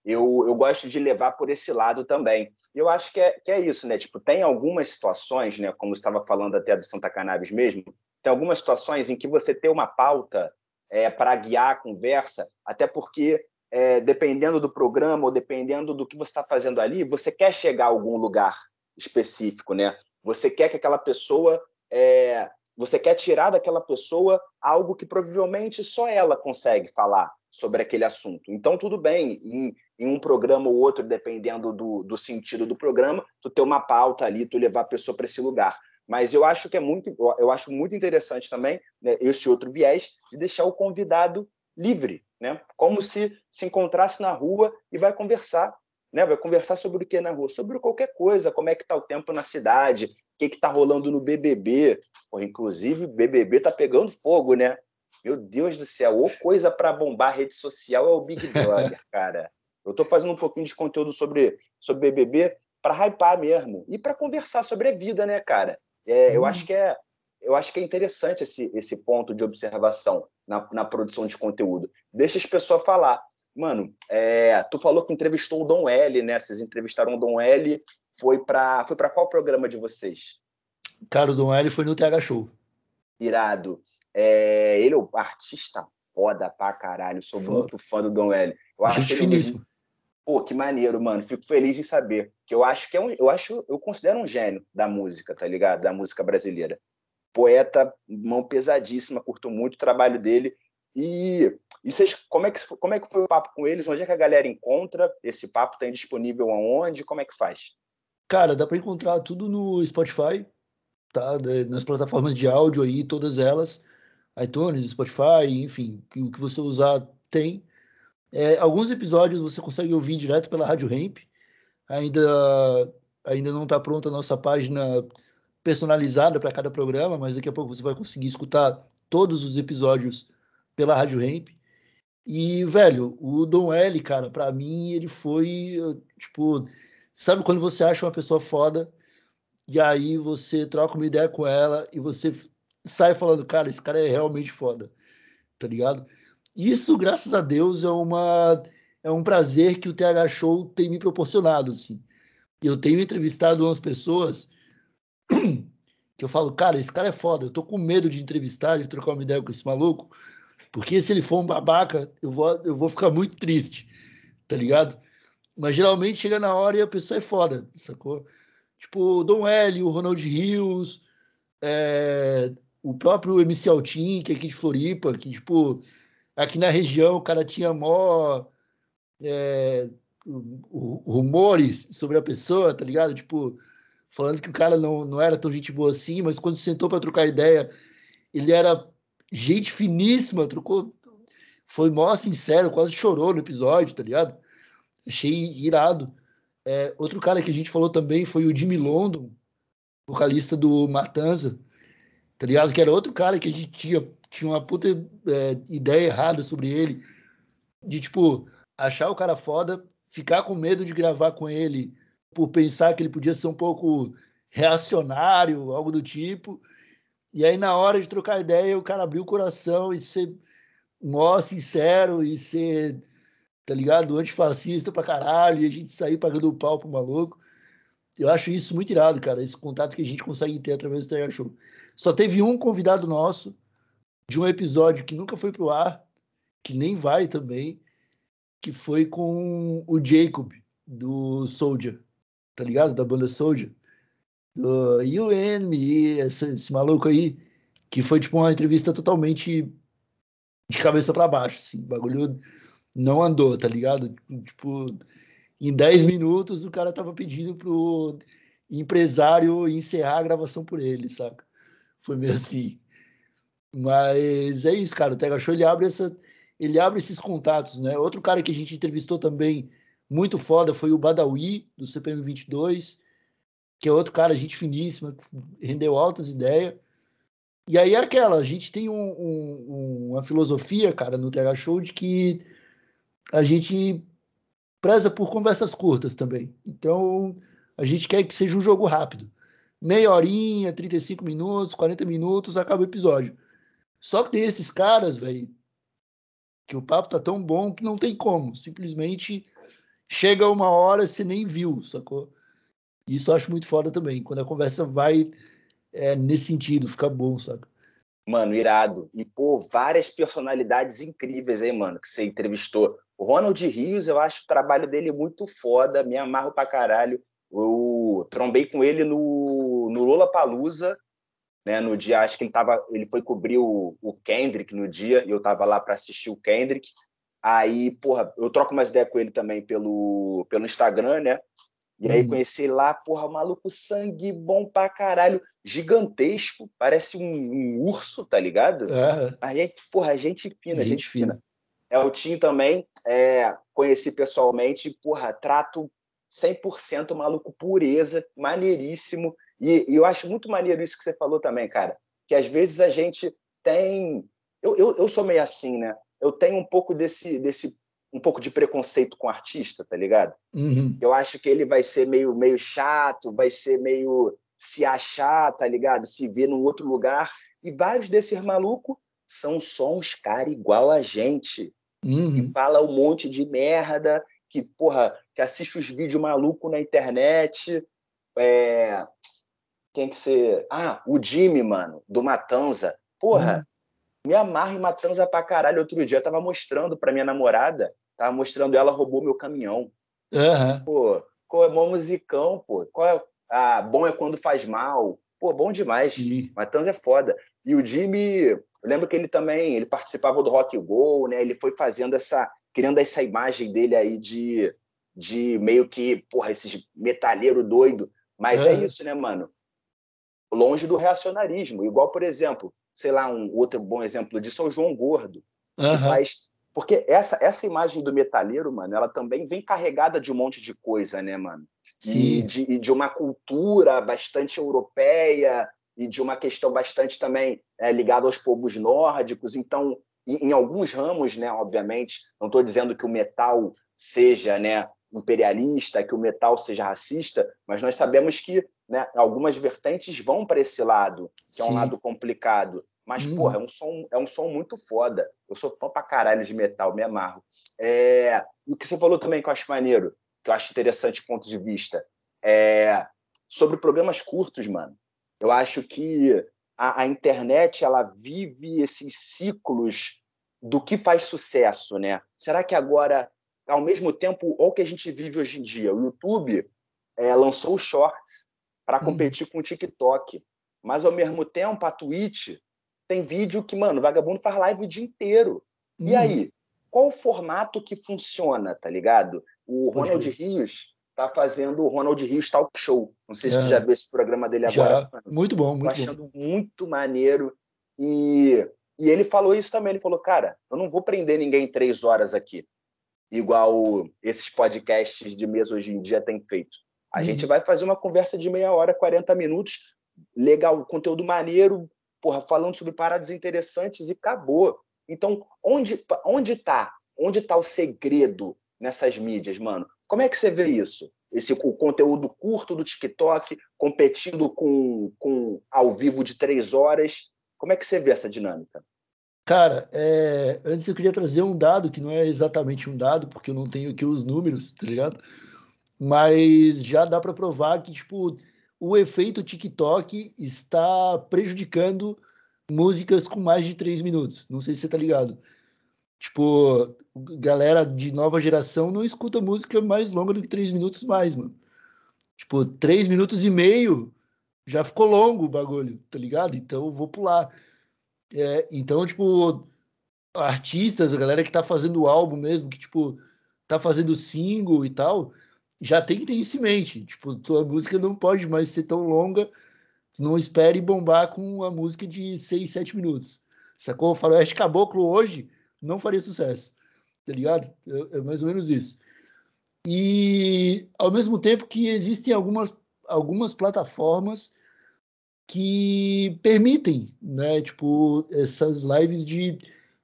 Eu, eu gosto de levar por esse lado também eu acho que é, que é isso, né? Tipo, tem algumas situações, né? Como estava falando até do Santa Cannabis mesmo, tem algumas situações em que você tem uma pauta é, para guiar a conversa, até porque é, dependendo do programa ou dependendo do que você está fazendo ali, você quer chegar a algum lugar específico, né? Você quer que aquela pessoa, é, você quer tirar daquela pessoa algo que provavelmente só ela consegue falar sobre aquele assunto. Então, tudo bem, em, em um programa ou outro, dependendo do, do sentido do programa, tu ter uma pauta ali, tu levar a pessoa para esse lugar. Mas eu acho que é muito, eu acho muito interessante também né, esse outro viés de deixar o convidado livre, né? Como se se encontrasse na rua e vai conversar, né? Vai conversar sobre o que na rua, sobre qualquer coisa, como é que tá o tempo na cidade, o que que tá rolando no BBB, Pô, inclusive BBB tá pegando fogo, né? Meu Deus do céu, ou coisa para bombar rede social é o Big Brother, cara. Eu estou fazendo um pouquinho de conteúdo sobre, sobre BBB para hypar mesmo e para conversar sobre a vida, né, cara? É, Eu acho que é eu acho que é interessante esse, esse ponto de observação na, na produção de conteúdo. Deixa as pessoas falar. Mano, é, tu falou que entrevistou o Dom L, né? Vocês entrevistaram o Dom L. Foi para foi qual programa de vocês? Cara, o Dom L foi no TH Show. Irado. É, ele é um artista foda pra caralho. Sou foda. muito fã do Dom L. Eu acho ele Pô, que maneiro, mano. Fico feliz em saber. Que eu acho que é um, eu acho, eu considero um gênio da música, tá ligado? Da música brasileira. Poeta, mão pesadíssima, curto muito o trabalho dele. E, e vocês, como é, que, como é que foi o papo com eles? Onde é que a galera encontra? Esse papo está disponível aonde? Como é que faz? Cara, dá para encontrar tudo no Spotify, tá? Nas plataformas de áudio aí, todas elas. iTunes, Spotify, enfim, o que você usar tem. É, alguns episódios você consegue ouvir direto pela Rádio Ramp. Ainda, ainda não está pronta a nossa página personalizada para cada programa, mas daqui a pouco você vai conseguir escutar todos os episódios pela Rádio Ramp. E, velho, o Dom L, cara, para mim, ele foi, tipo, sabe quando você acha uma pessoa foda e aí você troca uma ideia com ela e você sai falando, cara, esse cara é realmente foda, tá ligado? Isso, graças a Deus, é uma é um prazer que o TH Show tem me proporcionado, assim. Eu tenho entrevistado umas pessoas que eu falo, cara, esse cara é foda, eu tô com medo de entrevistar, de trocar uma ideia com esse maluco, porque se ele for um babaca, eu vou, eu vou ficar muito triste, tá ligado? Mas geralmente chega na hora e a pessoa é foda, sacou? Tipo, o Dom L, o Ronald Rios, é, o próprio MC Altin, que é aqui de Floripa, que, tipo, aqui na região o cara tinha mó é, rumores sobre a pessoa, tá ligado? Tipo, falando que o cara não, não era tão gente boa assim, mas quando sentou para trocar ideia, ele era gente finíssima, trocou. Foi mó sincero, quase chorou no episódio, tá ligado? Achei irado. É, outro cara que a gente falou também foi o Jimmy London, vocalista do Matanza, tá ligado? Que era outro cara que a gente tinha, tinha uma puta é, ideia errada sobre ele, de tipo, achar o cara foda, ficar com medo de gravar com ele por pensar que ele podia ser um pouco reacionário, algo do tipo. E aí, na hora de trocar ideia, o cara abriu o coração e ser mó sincero e ser, tá ligado, antifascista pra caralho, e a gente sair pagando o pau pro maluco. Eu acho isso muito irado, cara, esse contato que a gente consegue ter através do Terra Show. Só teve um convidado nosso de um episódio que nunca foi pro ar, que nem vai também, que foi com o Jacob, do Soldier, tá ligado? Da banda Soldier. Do UNME, esse, esse maluco aí, que foi tipo uma entrevista totalmente de cabeça para baixo, assim, o bagulho não andou, tá ligado? Tipo, em 10 minutos o cara tava pedindo pro empresário encerrar a gravação por ele, saca? Foi meio assim. Mas é isso, cara, o Tega Show ele abre essa ele abre esses contatos, né? Outro cara que a gente entrevistou também muito foda foi o Badawi, do CPM 22, que é outro cara, gente finíssima, rendeu altas ideias. E aí é aquela, a gente tem um, um, uma filosofia, cara, no TH Show de que a gente preza por conversas curtas também. Então, a gente quer que seja um jogo rápido. Meia horinha, 35 minutos, 40 minutos, acaba o episódio. Só que tem esses caras, velho, que o papo tá tão bom que não tem como. Simplesmente chega uma hora e você nem viu, sacou? Isso eu acho muito foda também, quando a conversa vai é, nesse sentido, fica bom, saca? Mano, irado. E, pô, várias personalidades incríveis aí, mano, que você entrevistou. O Ronald Rios, eu acho o trabalho dele muito foda, me amarro pra caralho. Eu trombei com ele no, no Lola Palusa né? No dia, acho que ele tava, ele foi cobrir o, o Kendrick no dia e eu tava lá para assistir o Kendrick. Aí, porra, eu troco umas ideias com ele também pelo, pelo Instagram, né? E aí uhum. conheci lá, porra, maluco, sangue bom pra caralho, gigantesco, parece um, um urso, tá ligado? Uhum. A gente, porra, gente fina, gente, gente fina. fina. É o Tim também, é, conheci pessoalmente, porra, trato 100% maluco, pureza, maneiríssimo. E, e, eu acho muito maneiro isso que você falou também, cara, que às vezes a gente tem. Eu, eu, eu sou meio assim, né? Eu tenho um pouco desse, desse um pouco de preconceito com o artista, tá ligado? Uhum. Eu acho que ele vai ser meio, meio chato, vai ser meio se achar, tá ligado? Se ver num outro lugar. E vários desses malucos são só uns caras igual a gente. Uhum. Que fala um monte de merda, que, porra, que assiste os vídeos malucos na internet. É quem que você. Ah, o Jimmy, mano, do Matanza. Porra, uhum. me amarra em Matanza pra caralho. Outro dia eu tava mostrando pra minha namorada, tava mostrando ela roubou meu caminhão. Uhum. Pô, qual é bom musicão, pô. Qual é... Ah, bom é quando faz mal. Pô, bom demais. Sim. Matanza é foda. E o Jimmy, eu lembro que ele também, ele participava do Rock Go, né? Ele foi fazendo essa, criando essa imagem dele aí de, de meio que, porra, esses metalheiro doido. Mas é isso, né, mano? Longe do reacionarismo. Igual, por exemplo, sei lá, um outro bom exemplo disso é o João Gordo. Uhum. faz... Porque essa, essa imagem do metalheiro, mano, ela também vem carregada de um monte de coisa, né, mano? Sim. E de, de uma cultura bastante europeia e de uma questão bastante também é, ligada aos povos nórdicos. Então, em, em alguns ramos, né, obviamente, não estou dizendo que o metal seja né, imperialista, que o metal seja racista, mas nós sabemos que né? Algumas vertentes vão para esse lado, que é um Sim. lado complicado. Mas, hum. porra, é um, som, é um som muito foda. Eu sou fã pra caralho de metal, me amarro. É... E o que você falou também que eu acho maneiro, que eu acho interessante ponto de vista, é sobre programas curtos, mano. Eu acho que a, a internet ela vive esses ciclos do que faz sucesso, né? Será que agora, ao mesmo tempo, ou que a gente vive hoje em dia, o YouTube é, lançou os shorts, para uhum. competir com o TikTok. Mas ao mesmo tempo, a Twitch tem vídeo que, mano, o vagabundo faz live o dia inteiro. E uhum. aí, qual o formato que funciona, tá ligado? O Ronald Rios tá fazendo o Ronald Rios Talk Show. Não sei se é. você já viu esse programa dele agora. Já. Muito bom, muito Tô achando muito maneiro. E, e ele falou isso também. Ele falou, cara, eu não vou prender ninguém três horas aqui, igual esses podcasts de mesa hoje em dia têm feito. A uhum. gente vai fazer uma conversa de meia hora, 40 minutos, legal, conteúdo maneiro, porra, falando sobre paradas interessantes e acabou. Então, onde onde tá? Onde tá o segredo nessas mídias, mano? Como é que você vê isso? Esse o conteúdo curto do TikTok competindo com, com ao vivo de três horas. Como é que você vê essa dinâmica? Cara, é... antes eu queria trazer um dado que não é exatamente um dado, porque eu não tenho aqui os números, tá ligado? Mas já dá para provar que, tipo, o efeito TikTok está prejudicando músicas com mais de três minutos. Não sei se você tá ligado. Tipo, galera de nova geração não escuta música mais longa do que três minutos mais, mano. Tipo, três minutos e meio já ficou longo o bagulho, tá ligado? Então eu vou pular. É, então, tipo, artistas, a galera que tá fazendo álbum mesmo, que, tipo, tá fazendo single e tal, já tem que ter isso em mente. Tipo, tua música não pode mais ser tão longa não espere bombar com uma música de 6, 7 minutos. Sacou? Faroeste Caboclo hoje não faria sucesso. Tá ligado? É, é, mais ou menos isso. E ao mesmo tempo que existem algumas, algumas plataformas que permitem, né? Tipo, essas lives de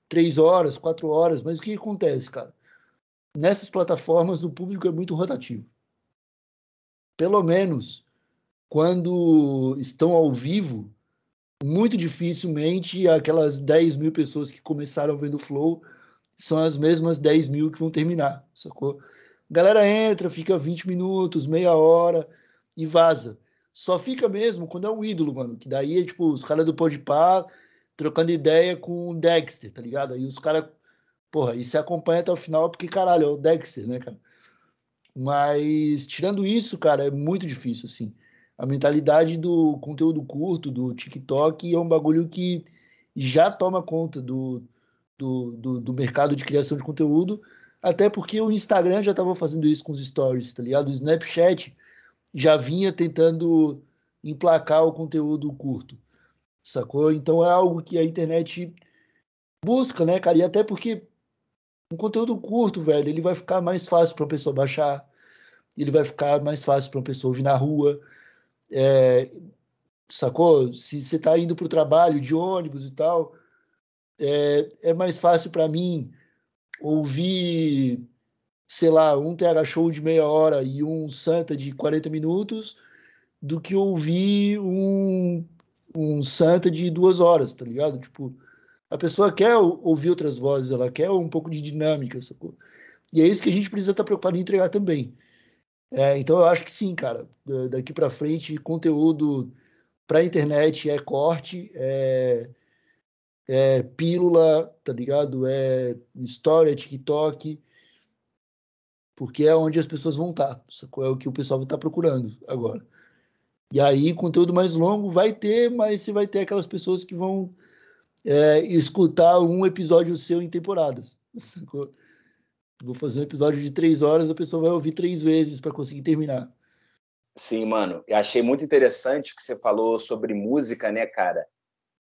três horas, quatro horas. Mas o que acontece, cara? Nessas plataformas o público é muito rotativo. Pelo menos quando estão ao vivo, muito dificilmente aquelas 10 mil pessoas que começaram vendo o Flow são as mesmas 10 mil que vão terminar, sacou? A galera entra, fica 20 minutos, meia hora e vaza. Só fica mesmo quando é um ídolo, mano. Que daí é tipo os caras do Podpah trocando ideia com o Dexter, tá ligado? Aí os caras, porra, e se acompanha até o final porque, caralho, é o Dexter, né, cara? Mas tirando isso, cara, é muito difícil, assim a mentalidade do conteúdo curto, do TikTok, é um bagulho que já toma conta do, do, do, do mercado de criação de conteúdo, até porque o Instagram já estava fazendo isso com os stories, tá ligado? O Snapchat já vinha tentando emplacar o conteúdo curto, sacou? Então é algo que a internet busca, né, cara? E até porque um conteúdo curto, velho, ele vai ficar mais fácil para a pessoa baixar, ele vai ficar mais fácil para uma pessoa ouvir na rua, é, sacou? Se você está indo para o trabalho de ônibus e tal, é, é mais fácil para mim ouvir, sei lá, um TH Show de meia hora e um Santa de 40 minutos do que ouvir um, um Santa de duas horas, tá ligado? Tipo, a pessoa quer ouvir outras vozes, ela quer um pouco de dinâmica, sacou? E é isso que a gente precisa estar tá preocupado em entregar também. É, então eu acho que sim, cara. Daqui para frente, conteúdo para internet é corte, é, é, pílula, tá ligado? É história, TikTok, porque é onde as pessoas vão estar. Tá, é o que o pessoal vai estar tá procurando agora. E aí, conteúdo mais longo vai ter, mas você vai ter aquelas pessoas que vão é, escutar um episódio seu em temporadas. Sacou? Vou fazer um episódio de três horas, a pessoa vai ouvir três vezes para conseguir terminar. Sim, mano. Eu achei muito interessante o que você falou sobre música, né, cara?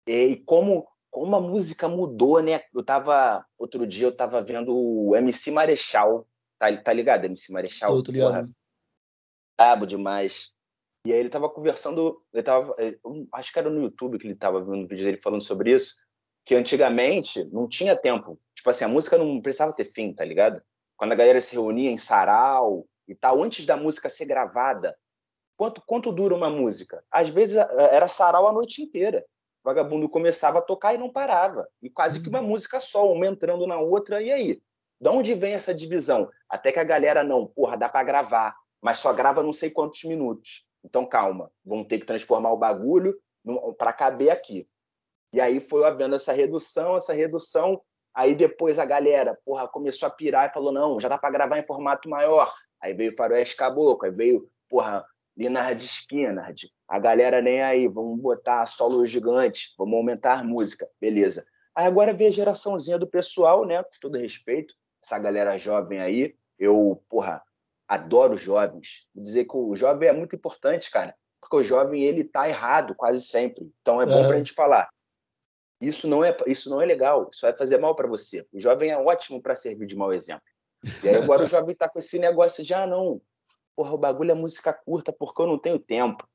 E como, como a música mudou, né? Eu tava. Outro dia eu tava vendo o MC Marechal. Tá, tá ligado, MC Marechal? Tô, tô ligado. Brabo demais. E aí ele tava conversando. Ele tava. Acho que era no YouTube que ele tava vendo vídeos dele falando sobre isso. Que antigamente não tinha tempo Tipo assim, a música não precisava ter fim, tá ligado? Quando a galera se reunia em sarau e tal, antes da música ser gravada, quanto, quanto dura uma música? Às vezes era sarau a noite inteira. O vagabundo começava a tocar e não parava. E quase que uma música só, uma entrando na outra, e aí? De onde vem essa divisão? Até que a galera, não, porra, dá para gravar, mas só grava não sei quantos minutos. Então calma, vão ter que transformar o bagulho para caber aqui. E aí foi havendo essa redução, essa redução, Aí depois a galera, porra, começou a pirar e falou: não, já dá para gravar em formato maior. Aí veio Faroeste Caboclo, aí veio, porra, Leonard Skinner, a galera nem aí, vamos botar solo gigante, vamos aumentar a música, beleza. Aí agora vem a geraçãozinha do pessoal, né? Com todo respeito, essa galera jovem aí, eu, porra, adoro jovens. Vou dizer que o jovem é muito importante, cara, porque o jovem ele tá errado quase sempre. Então é bom é. pra gente falar. Isso não é isso não é legal, isso vai fazer mal para você. O jovem é ótimo para servir de mau exemplo. E aí agora o jovem tá com esse negócio de ah, não, porra, o bagulho é música curta porque eu não tenho tempo.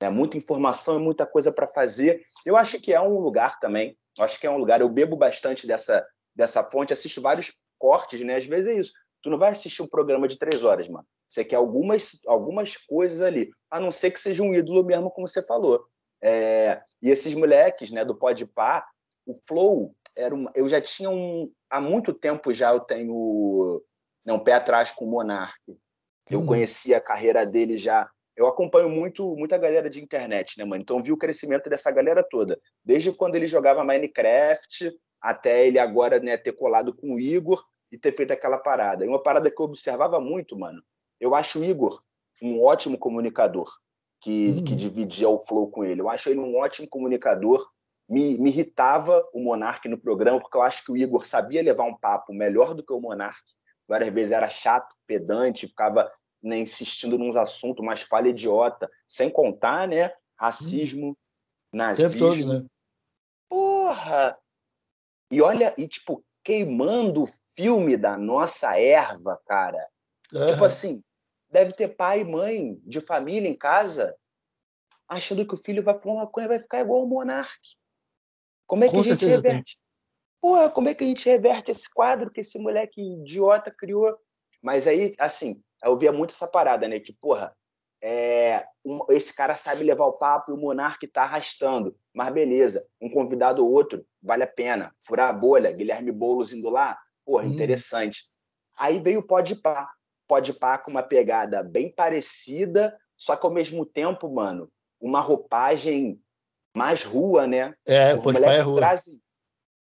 É muita informação e muita coisa para fazer. Eu acho que é um lugar também. Eu acho que é um lugar. Eu bebo bastante dessa, dessa fonte, assisto vários cortes, né? Às vezes é isso. Tu não vai assistir um programa de três horas, mano. Você quer algumas, algumas coisas ali, a não ser que seja um ídolo mesmo, como você falou. É, e esses moleques, né, do Pode Pá, o Flow era um, eu já tinha um há muito tempo já eu tenho não pé atrás com o Monark. Eu hum. conhecia a carreira dele já. Eu acompanho muito muita galera de internet, né, mano? Então vi o crescimento dessa galera toda, desde quando ele jogava Minecraft até ele agora, né, ter colado com o Igor e ter feito aquela parada. E uma parada que eu observava muito, mano. Eu acho o Igor um ótimo comunicador que, hum. que dividia o flow com ele. Eu acho ele um ótimo comunicador. Me, me irritava o Monark no programa, porque eu acho que o Igor sabia levar um papo melhor do que o Monark. Várias vezes era chato, pedante, ficava né, insistindo nos assuntos, mas fala idiota, sem contar, né? Racismo, hum. nazismo. Todo, né? Porra! E olha, e tipo, queimando o filme da nossa erva, cara. Uhum. Tipo assim, deve ter pai e mãe de família em casa achando que o filho vai fumar maconha e vai ficar igual o Monark. Como é que Com a gente reverte? Tem. Porra, como é que a gente reverte esse quadro que esse moleque idiota criou? Mas aí, assim, eu via muito essa parada, né? Que, porra, é, um, esse cara sabe levar o papo e o Monark tá arrastando. Mas beleza, um convidado ou outro, vale a pena. Furar a bolha, Guilherme Boulos indo lá, porra, hum. interessante. Aí veio o Pode Pá. Pode Pá com uma pegada bem parecida, só que ao mesmo tempo, mano, uma roupagem mais rua, né? É, o Pode Pá é rua. Trazem,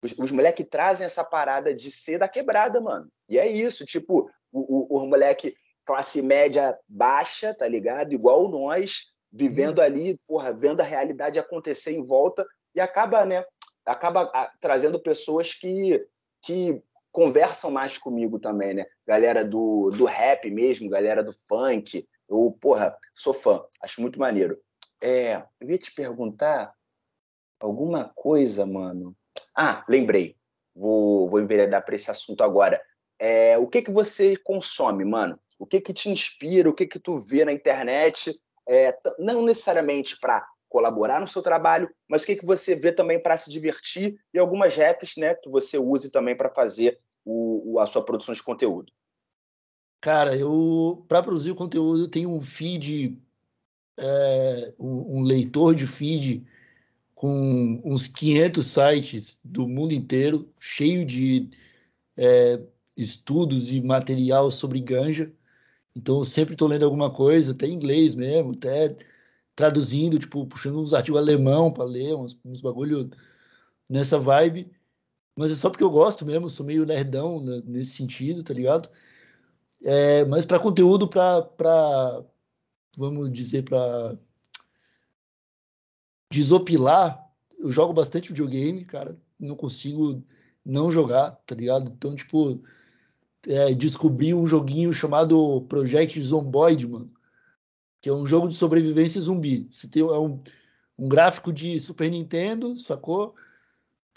os, os moleques trazem essa parada de ser da quebrada, mano. E é isso, tipo, o, o, o moleque classe média baixa, tá ligado? Igual nós, vivendo hum. ali, porra, vendo a realidade acontecer em volta e acaba, né? Acaba a, trazendo pessoas que, que conversam mais comigo também, né? Galera do, do rap mesmo, galera do funk. Eu, porra, sou fã, acho muito maneiro. É, eu ia te perguntar alguma coisa, mano. Ah, lembrei. Vou, vou enveredar para esse assunto agora. É, o que que você consome, mano? O que que te inspira? O que que tu vê na internet? É, não necessariamente para colaborar no seu trabalho, mas o que que você vê também para se divertir e algumas refs, né, que você use também para fazer o, a sua produção de conteúdo. Cara, eu para produzir o conteúdo eu tenho um feed, é, um, um leitor de feed com uns 500 sites do mundo inteiro, cheio de é, estudos e material sobre ganja. Então, eu sempre estou lendo alguma coisa, até em inglês mesmo, até traduzindo, tipo, puxando uns artigos alemão para ler, uns, uns bagulho nessa vibe. Mas é só porque eu gosto mesmo, sou meio nerdão nesse sentido, tá ligado? É, mas para conteúdo, para, vamos dizer, para desopilar, eu jogo bastante videogame, cara, não consigo não jogar, tá ligado? Então, tipo, é, descobri um joguinho chamado Project Zomboid, mano, que é um jogo de sobrevivência zumbi. Você tem é um, um gráfico de Super Nintendo, sacou?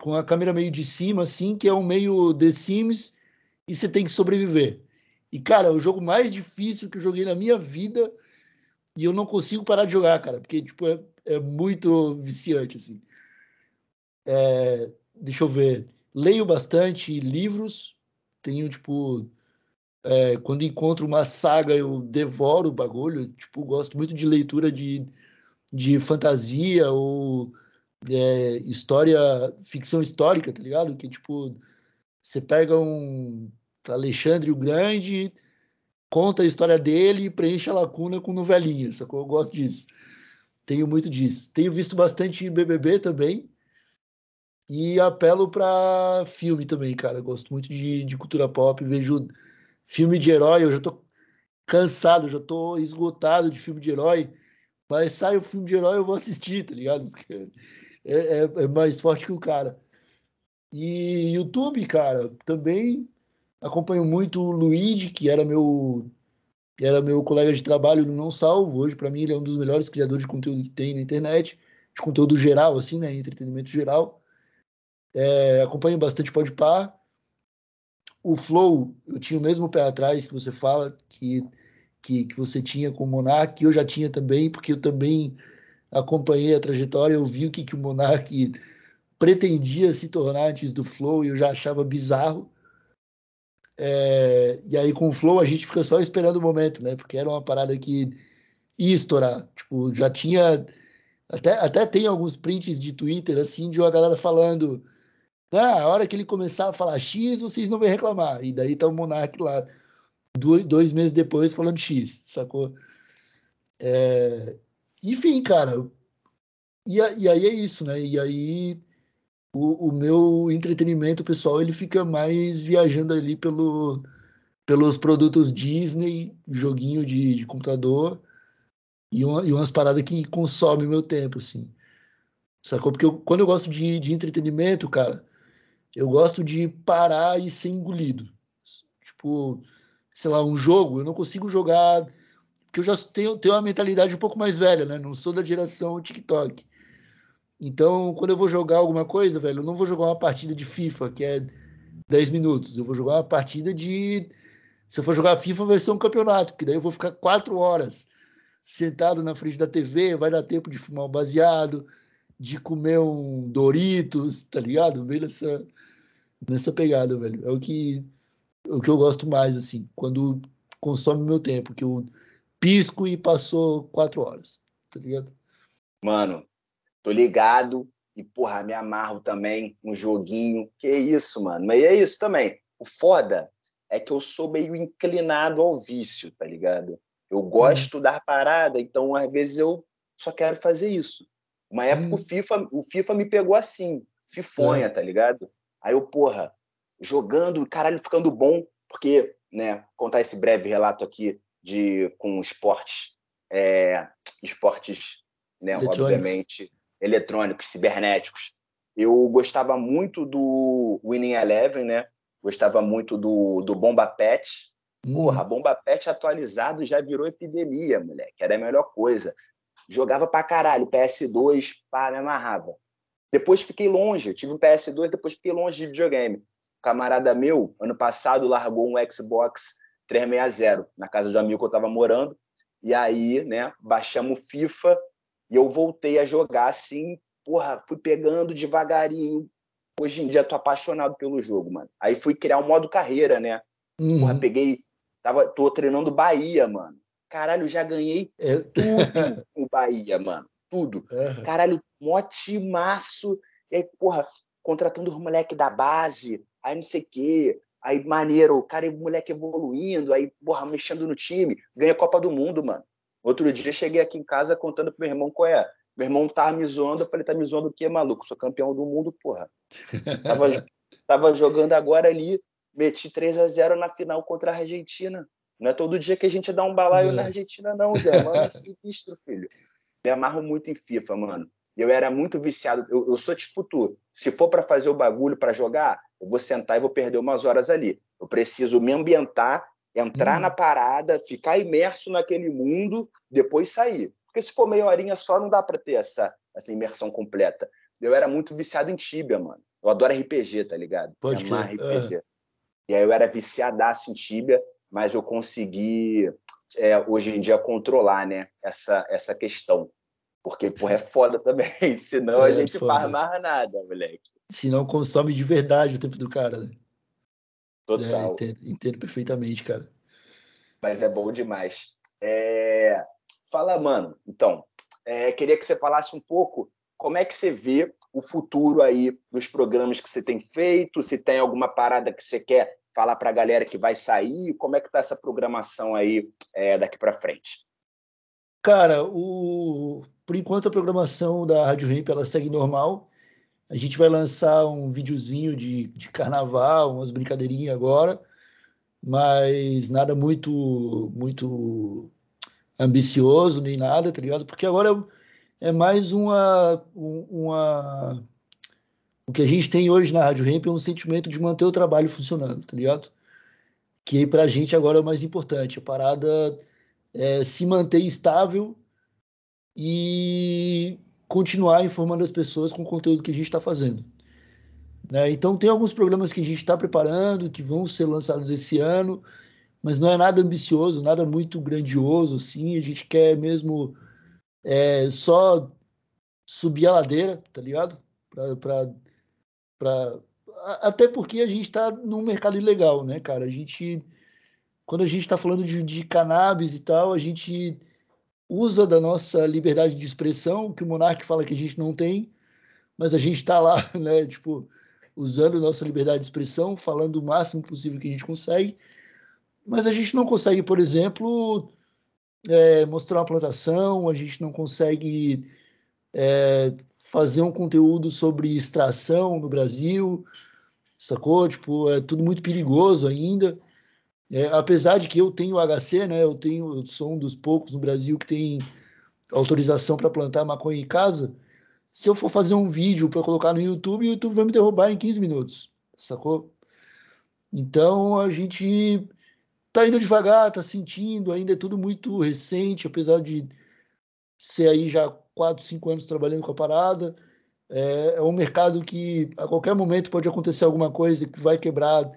Com a câmera meio de cima, assim, que é um meio The Sims, e você tem que sobreviver. E, cara, é o jogo mais difícil que eu joguei na minha vida, e eu não consigo parar de jogar, cara, porque, tipo, é, é muito viciante, assim. É, deixa eu ver. Leio bastante livros, tenho, tipo, é, quando encontro uma saga, eu devoro o bagulho. Tipo, gosto muito de leitura de, de fantasia ou é, história, ficção histórica, tá ligado? Que, tipo, você pega um Alexandre o Grande, conta a história dele e preenche a lacuna com novelinha, sacou? Eu gosto disso. Tenho muito disso. Tenho visto bastante BBB também. E apelo para filme também, cara. Gosto muito de, de cultura pop. Vejo filme de herói. Eu já tô cansado, já tô esgotado de filme de herói. Mas sai o filme de herói, eu vou assistir, tá ligado? Porque é, é, é mais forte que o cara. E YouTube, cara, também acompanho muito o Luigi, que era meu era meu colega de trabalho no Não Salvo. Hoje, para mim, ele é um dos melhores criadores de conteúdo que tem na internet, de conteúdo geral, assim, né? Entretenimento geral. É, acompanho bastante Podpah. O Flow, eu tinha o mesmo pé atrás que você fala, que, que, que você tinha com o Monark, eu já tinha também, porque eu também acompanhei a trajetória, eu vi o que, que o Monark pretendia se tornar antes do Flow e eu já achava bizarro. É, e aí com o Flow a gente fica só esperando o momento, né? Porque era uma parada que ia estourar. Tipo, já tinha. Até, até tem alguns prints de Twitter, assim, de uma galera falando. Ah, a hora que ele começar a falar X, vocês não vão reclamar. E daí tá o Monark lá, dois, dois meses depois, falando X, sacou? É, enfim, cara. E, e aí é isso, né? E aí o, o meu entretenimento pessoal ele fica mais viajando ali pelo, pelos produtos Disney, joguinho de, de computador e, uma, e umas paradas que consomem meu tempo, assim. Sacou? Porque eu, quando eu gosto de, de entretenimento, cara, eu gosto de parar e ser engolido. Tipo, sei lá, um jogo, eu não consigo jogar porque eu já tenho, tenho uma mentalidade um pouco mais velha, né? Não sou da geração TikTok. Então, quando eu vou jogar alguma coisa, velho, eu não vou jogar uma partida de FIFA, que é 10 minutos. Eu vou jogar uma partida de. Se eu for jogar FIFA, vai ser um campeonato, porque daí eu vou ficar quatro horas sentado na frente da TV, vai dar tempo de fumar um baseado, de comer um Doritos, tá ligado? Bem nessa, nessa pegada, velho. É o que, é o que eu gosto mais, assim, quando consome meu tempo, que eu pisco e passou quatro horas, tá ligado? Mano, tô ligado e, porra, me amarro também um joguinho. Que isso, mano. Mas é isso também. O foda é que eu sou meio inclinado ao vício, tá ligado? Eu gosto hum. da parada, então às vezes eu só quero fazer isso. Uma época hum. o, FIFA, o FIFA me pegou assim, fifonha, hum. tá ligado? Aí eu, porra, jogando, caralho, ficando bom, porque, né, contar esse breve relato aqui de com esportes, é, esportes, né, obviamente, eletrônicos, cibernéticos. Eu gostava muito do Winning Eleven, né? Gostava muito do, do Bomba Pet. Hum. Porra, Bomba Pet atualizado já virou epidemia, moleque. Era a melhor coisa. Jogava pra caralho, PS2, pá, me amarrava. Depois fiquei longe, tive um PS2, depois fiquei longe de videogame. Um camarada meu, ano passado, largou um Xbox 360 na casa de um amigo que eu estava morando. E aí, né, baixamos FIFA e eu voltei a jogar assim, porra, fui pegando devagarinho. Hoje em dia tô apaixonado pelo jogo, mano. Aí fui criar um modo carreira, né? Uhum. Porra, peguei, tava, tô treinando Bahia, mano. Caralho, já ganhei tudo o Bahia, mano. Tudo. Uhum. Caralho, mó timaço. E aí, porra, contratando os moleques da base, aí não sei o quê. Aí, maneiro, o cara, o moleque evoluindo, aí, porra, mexendo no time, ganha a Copa do Mundo, mano. Outro dia cheguei aqui em casa contando pro meu irmão qual é. Meu irmão tava me zoando, eu falei, tá me zoando o quê, maluco? Sou campeão do mundo, porra. Tava, tava jogando agora ali, meti 3 a 0 na final contra a Argentina. Não é todo dia que a gente dá um balaio é. na Argentina, não, Zé. Mano, é sinistro, filho. Me amarro muito em FIFA, mano. Eu era muito viciado. Eu, eu sou tipo tu. Se for para fazer o bagulho, para jogar, eu vou sentar e vou perder umas horas ali. Eu preciso me ambientar, entrar hum. na parada, ficar imerso naquele mundo, depois sair. Porque se for meia horinha só, não dá para ter essa, essa imersão completa. Eu era muito viciado em Tibia, mano. Eu adoro RPG, tá ligado? Pode RPG. É. E aí eu era viciadaço em Tibia, mas eu consegui, é, hoje em dia, controlar né, essa, essa questão. Porque, porra, é foda também. Senão é, a gente foda. faz mais nada, moleque. Se não consome de verdade o tempo do cara, né? Total. É, entendo, entendo, perfeitamente, cara. Mas é bom demais. É... Fala, mano. Então, é, queria que você falasse um pouco como é que você vê o futuro aí dos programas que você tem feito, se tem alguma parada que você quer falar para a galera que vai sair, como é que tá essa programação aí é, daqui para frente? Cara, o... por enquanto a programação da Rádio Ramp ela segue normal. A gente vai lançar um videozinho de, de carnaval, umas brincadeirinhas agora, mas nada muito muito ambicioso nem nada, tá ligado? Porque agora é, é mais uma, uma. O que a gente tem hoje na Rádio Ramp é um sentimento de manter o trabalho funcionando, tá ligado? Que pra gente agora é o mais importante. A parada é se manter estável e continuar informando as pessoas com o conteúdo que a gente está fazendo. Né? Então, tem alguns programas que a gente está preparando, que vão ser lançados esse ano, mas não é nada ambicioso, nada muito grandioso, assim. A gente quer mesmo é, só subir a ladeira, tá ligado? Pra, Até porque a gente está num mercado ilegal, né, cara? A gente, quando a gente está falando de, de cannabis e tal, a gente usa da nossa liberdade de expressão, que o Monark fala que a gente não tem, mas a gente está lá, né, tipo, usando nossa liberdade de expressão, falando o máximo possível que a gente consegue, mas a gente não consegue, por exemplo, é, mostrar uma plantação, a gente não consegue é, fazer um conteúdo sobre extração no Brasil, sacou? Tipo, é tudo muito perigoso ainda. É, apesar de que eu tenho HC, né? Eu tenho, eu sou um dos poucos no Brasil que tem autorização para plantar maconha em casa. Se eu for fazer um vídeo para colocar no YouTube, o YouTube vai me derrubar em 15 minutos, sacou? Então a gente tá indo devagar, tá sentindo, ainda é tudo muito recente, apesar de ser aí já 4, 5 anos trabalhando com a parada. É, é um mercado que a qualquer momento pode acontecer alguma coisa que vai quebrar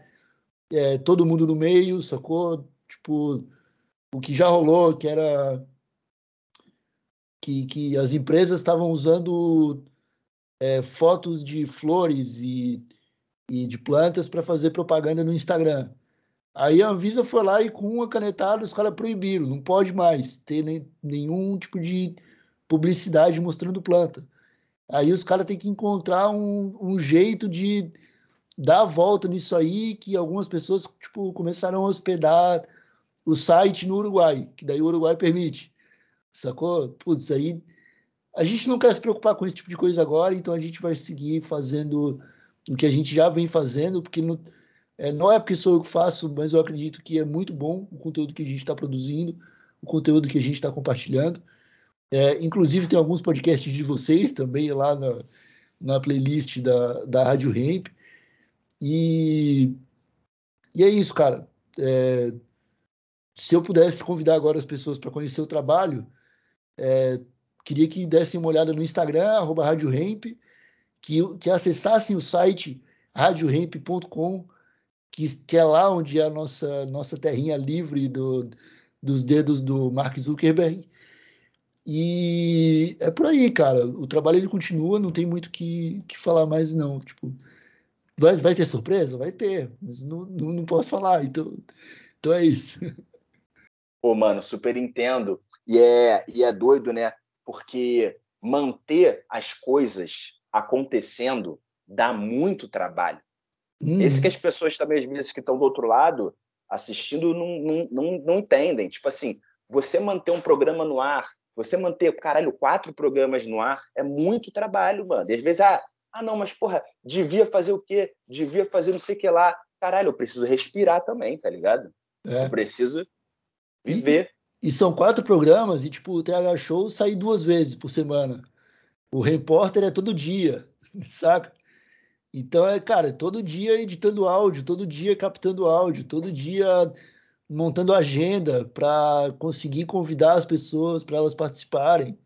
é, todo mundo no meio, sacou? Tipo, o que já rolou, que era que, que as empresas estavam usando é, fotos de flores e, e de plantas para fazer propaganda no Instagram. Aí a Anvisa foi lá e com uma canetada os caras proibiram, não pode mais ter nem, nenhum tipo de publicidade mostrando planta. Aí os caras têm que encontrar um, um, jeito de dar a volta nisso aí, que algumas pessoas tipo, começaram a hospedar o site no Uruguai, que daí o Uruguai permite. Sacou? Putz, aí a gente não quer se preocupar com esse tipo de coisa agora, então a gente vai seguir fazendo o que a gente já vem fazendo, porque no, é, não é porque sou eu que faço, mas eu acredito que é muito bom o conteúdo que a gente está produzindo, o conteúdo que a gente está compartilhando. É, inclusive, tem alguns podcasts de vocês também lá na, na playlist da, da Rádio Ramp. E, e é isso, cara. É, se eu pudesse convidar agora as pessoas para conhecer o trabalho, é, queria que dessem uma olhada no Instagram, arroba Rádio Ramp, que, que acessassem o site radioramp.com que, que é lá onde é a nossa, nossa terrinha livre do, dos dedos do Mark Zuckerberg. E é por aí, cara. O trabalho ele continua, não tem muito que, que falar mais, não. Tipo, vai, vai ter surpresa? Vai ter, mas não, não, não posso falar. Então, então é isso. Pô, mano, super entendo. E é, e é doido, né? Porque manter as coisas acontecendo dá muito trabalho. Hum. Esse que as pessoas também, às vezes, que estão do outro lado assistindo, não, não, não, não entendem. Tipo assim, você manter um programa no ar, você manter, caralho, quatro programas no ar, é muito trabalho, mano. E às vezes, ah, ah, não, mas porra, devia fazer o quê? Devia fazer não sei o que lá. Caralho, eu preciso respirar também, tá ligado? É. Eu preciso viver. E, e, são quatro programas, e tipo, o TH Show sai duas vezes por semana. O repórter é todo dia, saca? Então, é, cara, todo dia editando áudio, todo dia captando áudio, todo dia montando agenda para conseguir convidar as pessoas para elas participarem,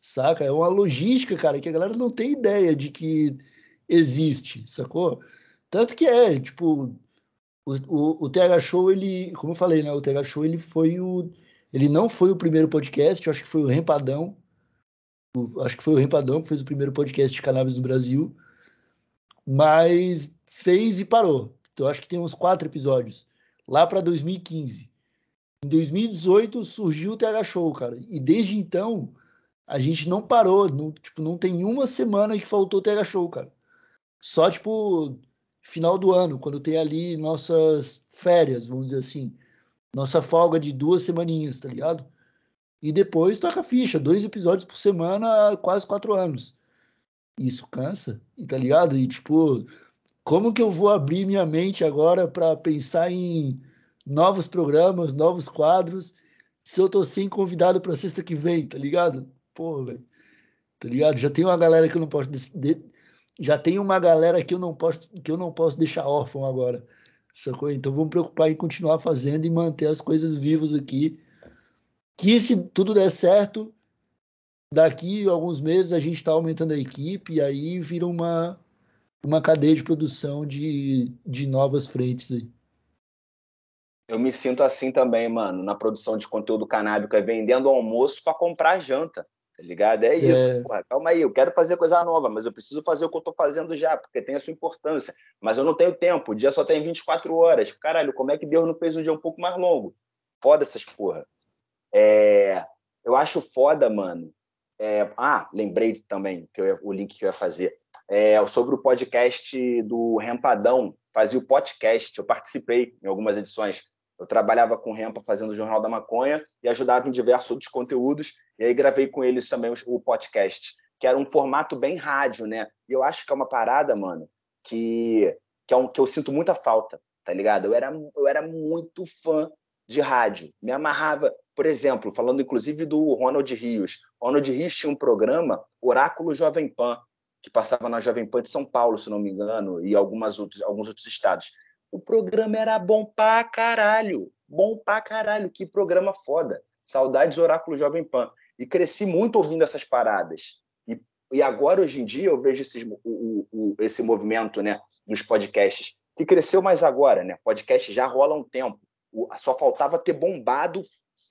saca? É uma logística, cara, que a galera não tem ideia de que existe, sacou? Tanto que é, tipo, o, o, o TH Show, ele, como eu falei, né? O TH Show, ele foi o. Ele não foi o primeiro podcast, eu acho que foi o Rempadão. O, acho que foi o Rempadão que fez o primeiro podcast de cannabis no Brasil mas fez e parou. Então, acho que tem uns quatro episódios. Lá para 2015. Em 2018 surgiu o TH Show, cara. E desde então, a gente não parou. Não, tipo, não tem uma semana que faltou o TH Show, cara. Só, tipo, final do ano, quando tem ali nossas férias, vamos dizer assim. Nossa folga de duas semaninhas, tá ligado? E depois toca ficha, dois episódios por semana quase quatro anos isso cansa, tá ligado? E tipo, como que eu vou abrir minha mente agora para pensar em novos programas, novos quadros, se eu tô sem convidado pra sexta que vem, tá ligado? Pô, velho. Tá ligado? Já tem uma galera que eu não posso. De... Já tem uma galera que eu não posso, que eu não posso deixar órfão agora. Sacou? Então vamos preocupar em continuar fazendo e manter as coisas vivas aqui. Que se tudo der certo, daqui a alguns meses a gente está aumentando a equipe e aí vira uma, uma cadeia de produção de, de novas frentes aí. Eu me sinto assim também, mano, na produção de conteúdo canábico, é vendendo almoço para comprar janta, tá ligado? É isso, é... Porra, calma aí, eu quero fazer coisa nova, mas eu preciso fazer o que eu tô fazendo já, porque tem a sua importância. Mas eu não tenho tempo, o dia só tem 24 horas. Caralho, como é que Deus não fez um dia um pouco mais longo? Foda essas porra. É... Eu acho foda, mano. É... Ah, lembrei também que ia... o link que eu ia fazer. É... Sobre o podcast do Rempadão, fazia o podcast, eu participei em algumas edições eu trabalhava com o Rempa fazendo o Jornal da Maconha e ajudava em diversos outros conteúdos. E aí gravei com eles também o podcast, que era um formato bem rádio, né? E eu acho que é uma parada, mano, que, que, é um, que eu sinto muita falta, tá ligado? Eu era, eu era muito fã de rádio. Me amarrava, por exemplo, falando inclusive do Ronald Rios. Ronald Rios tinha um programa, Oráculo Jovem Pan, que passava na Jovem Pan de São Paulo, se não me engano, e algumas outros, alguns outros estados. O programa era bom pra caralho. Bom pra caralho. Que programa foda. Saudades Oráculo Jovem Pan. E cresci muito ouvindo essas paradas. E, e agora, hoje em dia, eu vejo esses, o, o, esse movimento né, dos podcasts, que cresceu mais agora. Né? Podcast já rola um tempo. O, só faltava ter bombado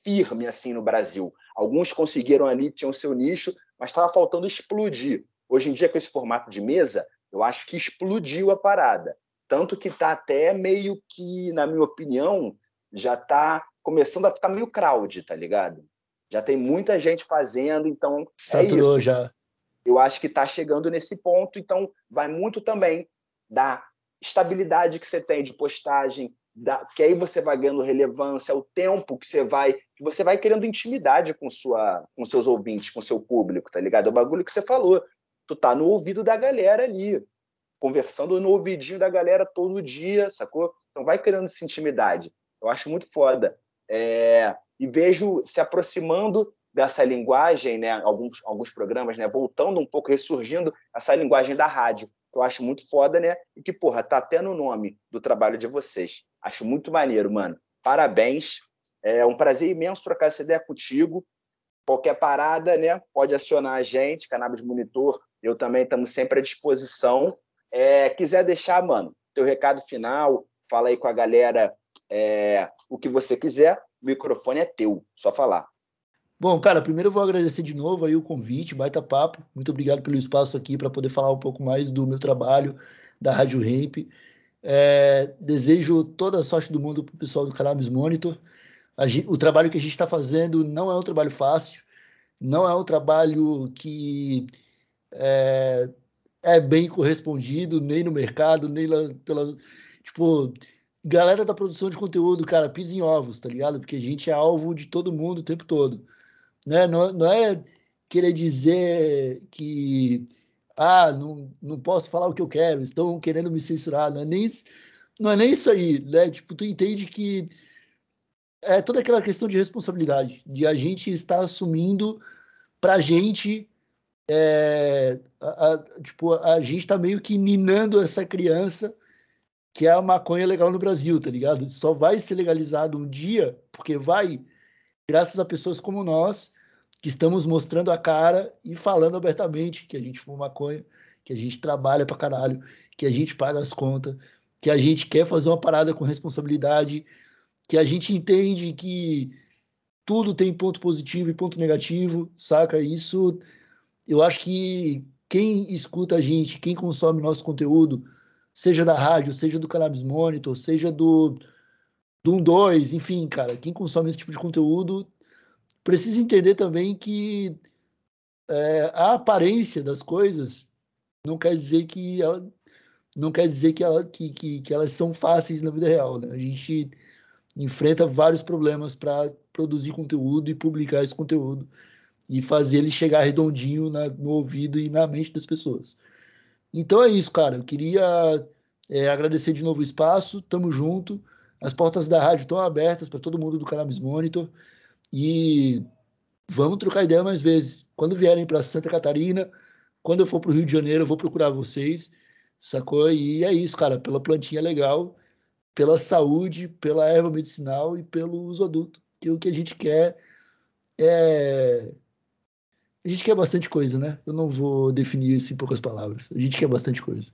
firme assim no Brasil. Alguns conseguiram ali, tinham seu nicho, mas estava faltando explodir. Hoje em dia, com esse formato de mesa, eu acho que explodiu a parada. Tanto que está até meio que, na minha opinião, já está começando a ficar meio crowd, tá ligado? Já tem muita gente fazendo, então é Saturou é isso. já. Eu acho que está chegando nesse ponto, então vai muito também da estabilidade que você tem de postagem, da, que aí você vai ganhando relevância, o tempo que você vai, que você vai criando intimidade com sua, com seus ouvintes, com seu público, tá ligado? É o bagulho que você falou. Tu tá no ouvido da galera ali conversando no ouvidinho da galera todo dia, sacou? Então vai criando essa intimidade. Eu acho muito foda. É, e vejo se aproximando dessa linguagem, né? Alguns, alguns programas, né? Voltando um pouco, ressurgindo essa linguagem da rádio, que eu acho muito foda, né? E que, porra, tá até no nome do trabalho de vocês. Acho muito maneiro, mano. Parabéns. É um prazer imenso trocar essa ideia contigo. Qualquer parada, né? Pode acionar a gente, Cannabis Monitor. Eu também estamos sempre à disposição. É, quiser deixar, mano, teu recado final, fala aí com a galera é, o que você quiser, o microfone é teu, só falar. Bom, cara, primeiro eu vou agradecer de novo aí o convite, baita papo. Muito obrigado pelo espaço aqui para poder falar um pouco mais do meu trabalho, da Rádio Ramp. É, desejo toda a sorte do mundo para o pessoal do Cannabis Monitor. Gente, o trabalho que a gente está fazendo não é um trabalho fácil, não é um trabalho que é, é bem correspondido, nem no mercado, nem lá pela. Tipo, galera da produção de conteúdo, cara, pisa em ovos, tá ligado? Porque a gente é alvo de todo mundo o tempo todo. Né? Não, não é querer dizer que. Ah, não, não posso falar o que eu quero, estão querendo me censurar. Não é nem, não é nem isso aí, né? Tipo, tu entende que é toda aquela questão de responsabilidade, de a gente estar assumindo pra gente é, a, a, tipo, a gente tá meio que ninando essa criança que é a maconha legal no Brasil, tá ligado? Só vai ser legalizado um dia, porque vai, graças a pessoas como nós, que estamos mostrando a cara e falando abertamente que a gente fuma maconha, que a gente trabalha pra caralho, que a gente paga as contas, que a gente quer fazer uma parada com responsabilidade, que a gente entende que tudo tem ponto positivo e ponto negativo, saca? Isso eu acho que quem escuta a gente, quem consome nosso conteúdo, seja da rádio, seja do Cannabis Monitor, seja do, do 12, enfim, cara, quem consome esse tipo de conteúdo precisa entender também que é, a aparência das coisas não quer dizer que ela, não quer dizer que, ela, que, que, que elas são fáceis na vida real. Né? A gente enfrenta vários problemas para produzir conteúdo e publicar esse conteúdo e fazer ele chegar redondinho na, no ouvido e na mente das pessoas. Então é isso, cara. Eu queria é, agradecer de novo o espaço. Tamo junto. As portas da rádio estão abertas para todo mundo do Cannabis Monitor. E vamos trocar ideia mais vezes. Quando vierem para Santa Catarina, quando eu for para o Rio de Janeiro, eu vou procurar vocês, sacou? E é isso, cara, pela plantinha legal, pela saúde, pela erva medicinal e pelo uso adulto. Que o que a gente quer é. A gente quer bastante coisa, né? Eu não vou definir isso em poucas palavras. A gente quer bastante coisa.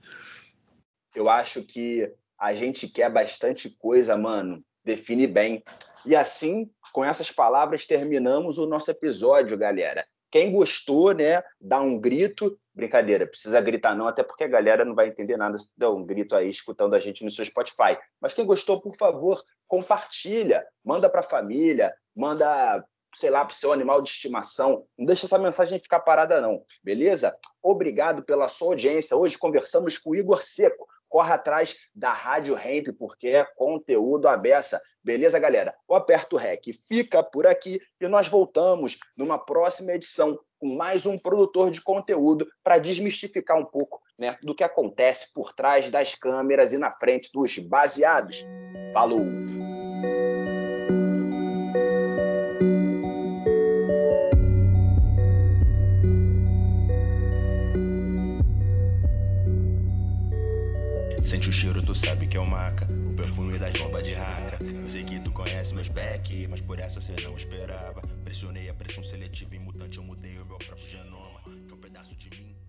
Eu acho que a gente quer bastante coisa, mano. Define bem. E assim, com essas palavras, terminamos o nosso episódio, galera. Quem gostou, né, dá um grito. Brincadeira, precisa gritar não, até porque a galera não vai entender nada se der um grito aí escutando a gente no seu Spotify. Mas quem gostou, por favor, compartilha, manda para a família, manda, sei lá, para o seu animal de estimação. Não deixa essa mensagem ficar parada não, beleza? Obrigado pela sua audiência. Hoje conversamos com o Igor Seco. Corre atrás da Rádio Ramp, porque é conteúdo à beça. Beleza, galera? O Aperto Rec fica por aqui e nós voltamos numa próxima edição com mais um produtor de conteúdo para desmistificar um pouco né, do que acontece por trás das câmeras e na frente dos baseados. Falou! O cheiro, tu sabe que é o maca. O perfume das bombas de raca. Eu sei que tu conhece meus back, mas por essa cê não esperava. Pressionei a pressão seletiva em mutante, eu mudei o meu próprio genoma. Que é um pedaço de mim